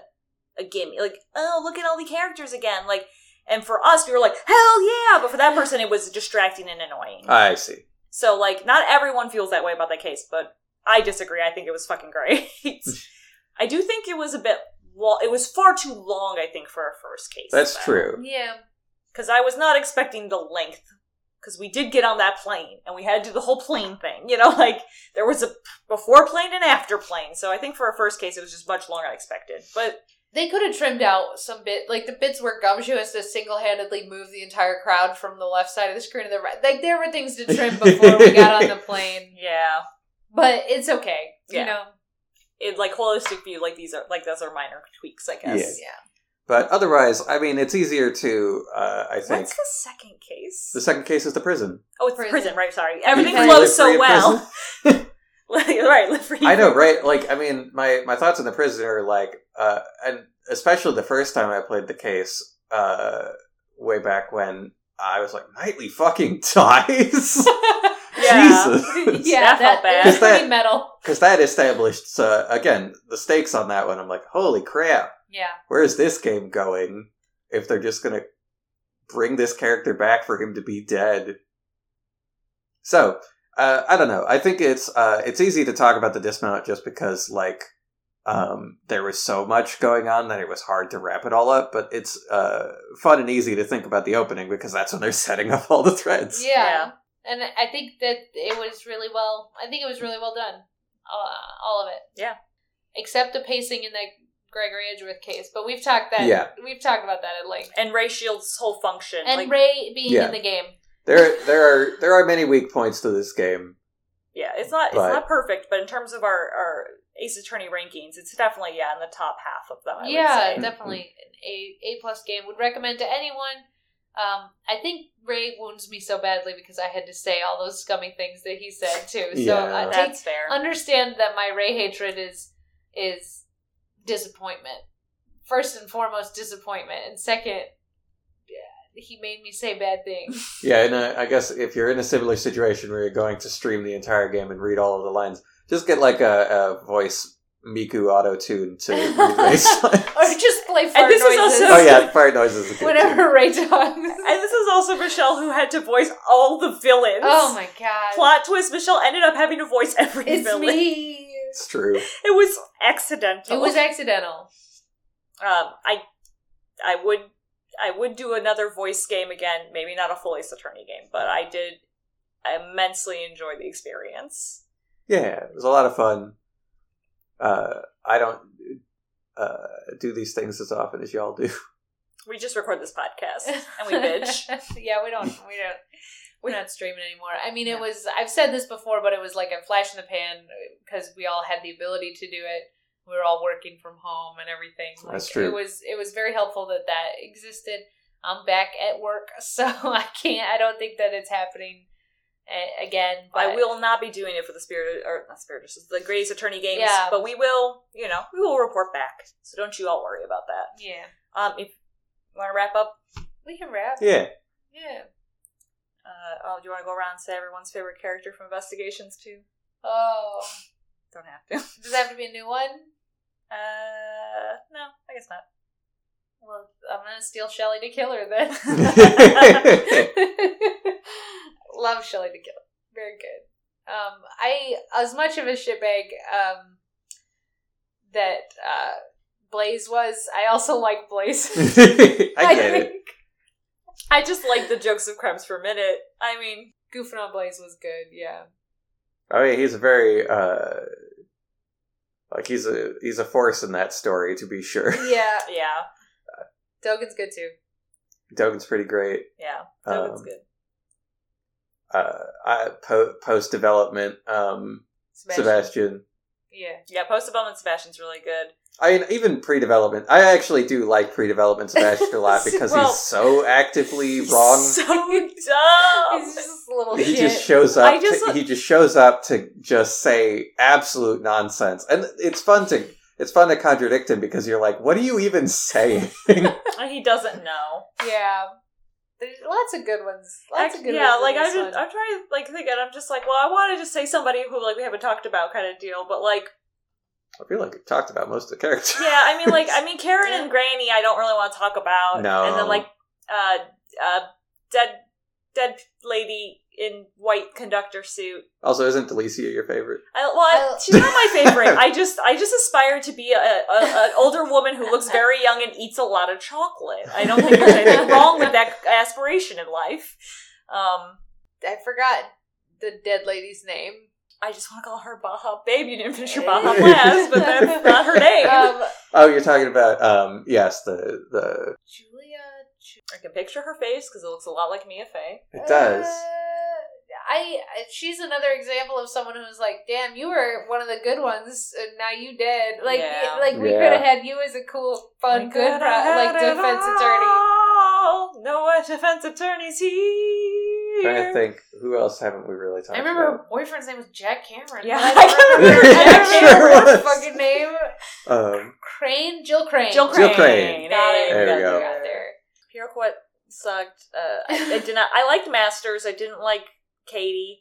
a gimme, like oh look at all the characters again, like. And for us, we were like, hell yeah! But for that person, it was distracting and annoying. I see. So, like, not everyone feels that way about that case, but I disagree. I think it was fucking great. I do think it was a bit. Well, it was far too long. I think for a first case. That's true. Yeah. Because I was not expecting the length because we did get on that plane and we had to do the whole plane thing. You know, like there was a before plane and after plane. So I think for a first case, it was just much longer than I expected. But They could have trimmed out some bit, like the bits where Gumshoe has to single handedly move the entire crowd from the left side of the screen to the right. Like there were things to trim before we got on the plane, yeah, but it's okay. Yeah. You know, it like holistic view, like these are like those are minor tweaks, I guess. yeah. But otherwise, I mean, it's easier to, uh, I think. What's the second case? The second case is the prison. oh, it's prison. Prison. right? Sorry, everything Because- flows Live so in well. right, live free. I know, right? Like, I mean, my my thoughts on the prison are like, uh, and especially the first time I played the case, uh, way back when I was like, Knightley fucking dies. Yeah. Jesus. yeah, That felt that, bad. it pretty That- metal. Because that established, uh, again, the stakes on that one. I'm like, holy crap, Yeah. where is this game going? If they're just gonna bring this character back for him to be dead. So, uh, I don't know. I think it's uh, it's easy to talk about the dismount just because like um, there was so much going on that it was hard to wrap it all up. But it's uh, fun and easy to think about the opening because that's when they're setting up all the threads. Yeah. Yeah. And I think that it was really well. I think it was really well done. Uh, all of it. Yeah. Except the pacing in the Gregory Edgeworth case, but we've talked that. Yeah. We've talked about that at length. and Ray Shield's whole function. And like, Ray being Yeah. in the game. There there are there are many weak points to this game. yeah, it's not But- it's not perfect, but in terms of our our Ace Attorney rankings, it's definitely yeah in the top half of them. I would yeah, say. definitely an A A plus game. Would recommend to anyone. Um, I think Ray wounds me so badly because I had to say all those scummy things that he said too. So Yeah. uh, take, that's fair. understand that my Ray hatred is is disappointment. First and foremost, disappointment, and second, yeah, he made me say bad things. Yeah, and uh, I guess if you're in a similar situation where you're going to stream the entire game and read all of the lines, just get like a, a voice Miku auto tune to replace. or just play fart this is noises. also- oh yeah, fart noises. is good, Ray talks. and this is also Michelle who had to voice all the villains. oh my god! Plot twist: Michelle ended up having to voice every it's villain. me. It's true. It was accidental. It was accidental. Um, I, I would, I would do another voice game again. Maybe not a full Ace Attorney game, but I did immensely enjoy the experience. Yeah, it was a lot of fun. Uh, I don't uh, do these things as often as y'all do. We just record this podcast and we bitch. yeah, we don't. We don't. We're not streaming anymore. I mean, it Yeah. was. I've said this before, but it was like a flash in the pan because we all had the ability to do it. We were all working from home and everything. Like, That's true. It was. It was very helpful that that existed. I'm back at work, so I can't. I don't think that it's happening a- again. But I will not be doing it for the Spirit, or not Spirit, just the Greatest Attorney games. Yeah. But we will, you know, we will report back. So don't you all worry about that. Yeah, Um, if you want to wrap up, we can wrap. Yeah, Yeah. uh, oh, do you want to go around and say everyone's favorite character from Investigations too? Oh, Don't have to. does that have to be a new one? Uh, no, I guess not. Well, I'm gonna steal Shelly de Killer her then. Love Shelly de Killer. Very good. Um, I as much of a shitbag um that uh Blaise was. I also like Blaise. I get it. I just like the jokes of crimes per minute. I mean, goofing on Blaise was good. Yeah. I mean, he's a very uh, like he's a he's a force in that story to be sure. Yeah. yeah, Dogen's good too. Dogen's pretty great. yeah, that was Um, good. Uh, po- post development, um, Sebastian. Yeah. Yeah, post development Sebastian's really good. I mean, even pre-development. I actually do like pre-development Sebastian a lot because Well- he's so actively wrong. So dumb. He's just a little he shit. just shows up. I just- to, he just shows up to just say absolute nonsense, and it's fun to it's fun to contradict him because you're like, what are you even saying? he doesn't know. yeah. There's lots of good ones. Lots of good yeah, ones. like I just, I'm trying to like think, and I'm just like, well, I wanted to just say somebody who like we haven't talked about kind of deal, but like, I feel like we talked about most of the characters. yeah, I mean, like, I mean, Karen Yeah. and Granny, I don't really want to talk about. No. and then like, uh, uh, dead, dead lady in white conductor suit. Also, isn't Delicia your favorite? I, well, I, I- she's not my favorite. I just, I just aspire to be a, a, an older woman who looks very young and eats a lot of chocolate. I don't think there's anything wrong with that aspiration in life. Um, I forgot the dead lady's name. I just want to call her Baja Babe. You didn't finish your Baja Blast, but that's not her name. Um, Oh, you're talking about um yes, the the Julia. I can picture her face because it looks a lot like Mia Fey. it does. Uh, I I- she's another example of someone who's like, damn, you were one of the good ones, and now you dead. Like, Yeah. like we Yeah. could have had you as a cool, fun, We good, pro- like defense attorney. No defense attorneys here. trying to think who else haven't we really talked. I remember her boyfriend's name was Jack Cameron. Yeah, I I don't remember remember, I don't remember her Sure was. fucking name. Um Crane, Jill Crane. Jill Jill Crane. Crane. Got it. There we go. Got there. Pirouette sucked. Uh, I, I did not. I liked Masters. I didn't like Katie.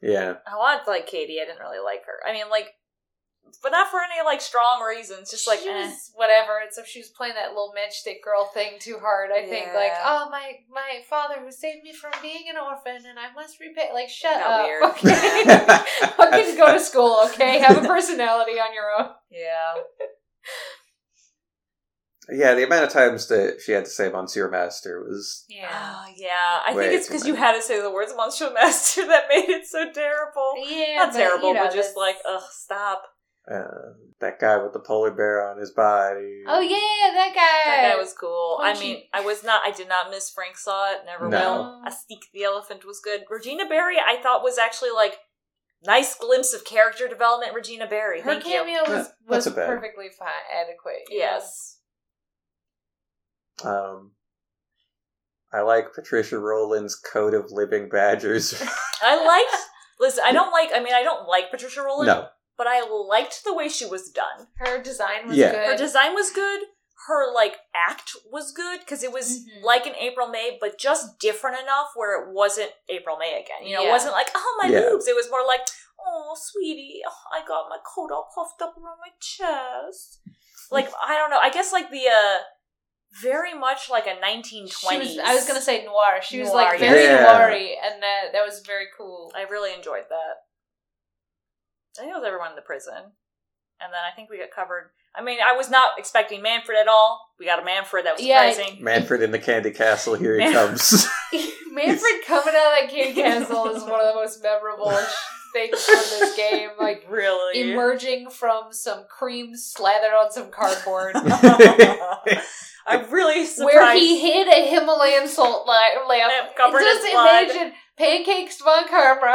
yeah. I wanted to like Katie. I didn't really like her. I mean, like, but not for any like strong reasons. Just like, she eh. was whatever. And so she was playing that little matchstick girl thing too hard. I think like, oh my my father who saved me from being an orphan, and I must repay. Like, shut Got up. weird. Okay, fucking go to school. Okay, have a personality on your own. yeah. Yeah, the amount of times that she had to say Monsieur Master was Yeah. Ah, yeah. I think it's because you had to say the words Monster Master that made it so terrible. Yeah, Not terrible, you know, but just that's- like, ugh, stop. uh, that guy with the polar bear on his body. Oh yeah, that guy. That guy was cool. I Punchy. mean, I was not. I did not miss Frank Sahwit. Never No. will. Astique the Elephant was good. Regina Berry, I thought was actually like nice glimpse of character development. Regina Berry, Her thank you. cameo was Not- not was perfectly fine, adequate. you know? Yes. Um, I like Patricia Roland's coat of living badgers. I liked. Listen, I don't like. I mean, I don't like Patricia Rowland. no, but I liked the way she was done. Her design was Yeah. good. Her design was good. Her like act was good because it was Mhm. like an April May, but just different enough where it wasn't April May again. You know, it wasn't like oh my Yeah. boobs. It was more like oh sweetie, oh, I got my coat all puffed up around my chest. Like I don't know. I guess like the uh very much like a 1920s. Was, I was gonna say noir. She was like very yeah. noir and that that was very cool. I really enjoyed that. I think it was everyone in the prison. And then I think we got covered. I mean, I was not expecting Manfred at all. We got a Manfred. That was Yeah, surprising. Manfred in the Candy Castle. Here he Man- comes. Manfred coming out of that Candy castle is one of the most memorable things from this game. Like really. emerging from some cream slathered on some cardboard. I'm really surprised. Where he hid a Himalayan salt lamp. Covered Just in blood. imagine Pancakes von Karma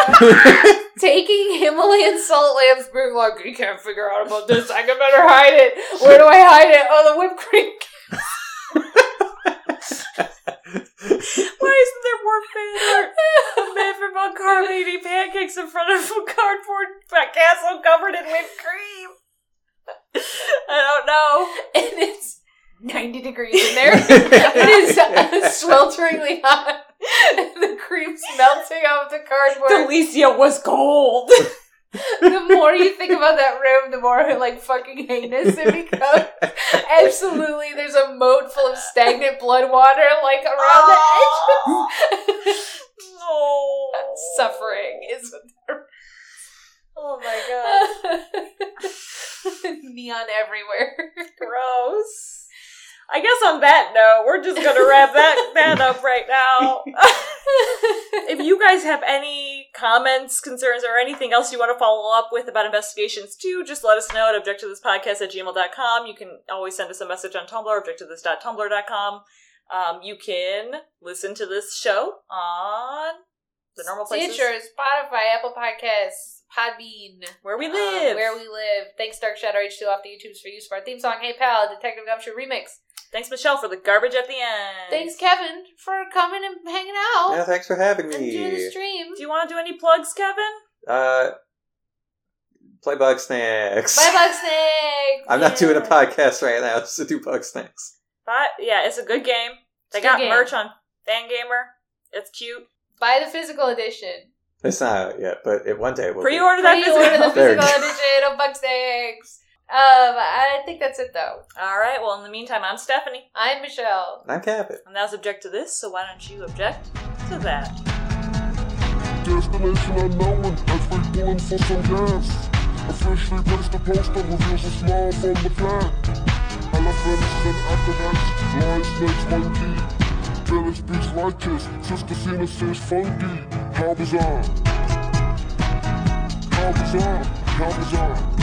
taking Himalayan salt lamps, being like, "You can't figure out about this. I can better hide it. Where do I hide it? Oh, the whipped cream." Why isn't there more fan art of Manfred von Karma eating pancakes in front of a cardboard castle covered in whipped cream? I don't know. and it's 90 degrees in there. it is uh, swelteringly hot. The cream's melting off the cardboard. Delicia was cold. the more you think about that room, the more like fucking heinous it becomes. Absolutely, there's a moat full of stagnant blood water like around the edge. no. Suffering is there. Oh my god. neon everywhere. Gross. I guess on that note, we're just gonna wrap that that up right now. if you guys have any comments, concerns, or anything else you want to follow up with about investigations too, just let us know at objectivethispodcast at gmail.com. You can always send us a message on Tumblr, objectivethis.tumblr.com. Um, you can listen to this show on the normal places Stitcher, Spotify, Apple Podcasts, Podbean. where we uh, live. where we live. Thanks, Dark Shadow H2 off the YouTubes for use of our theme song, Hey Pal, Detective Gumshoe Remix. Thanks, Michelle, for the garbage at the end. Thanks, Kevin, for coming and hanging out yeah, thanks for having and doing the stream. Do you want to do any plugs, Kevin? Uh, play Bugsnax. Bye, Bug Snake! I'm not doing a podcast right now, so do Bugsnax. But yeah, it's a good game. They It's a got game. merch on Fangamer. It's cute. Buy the physical edition. It's not out yet, but it, one day it will. be. Pre-order that Pre-order physical. There we physical edition of Bugsnax. Um, I think that's it though. All right. Well, in the meantime, I'm Stephanie, I'm Michelle. I'm Captain. and that's object to this. So why don't you object to that? Destination unknown as we pulling for some gas. Officially placed the poster reveals a smile from the flag. Elephants and acrobats, lion, snakes, monkey. Village beats righteous, Sister Cena says funky. How bizarre. How bizarre. How bizarre.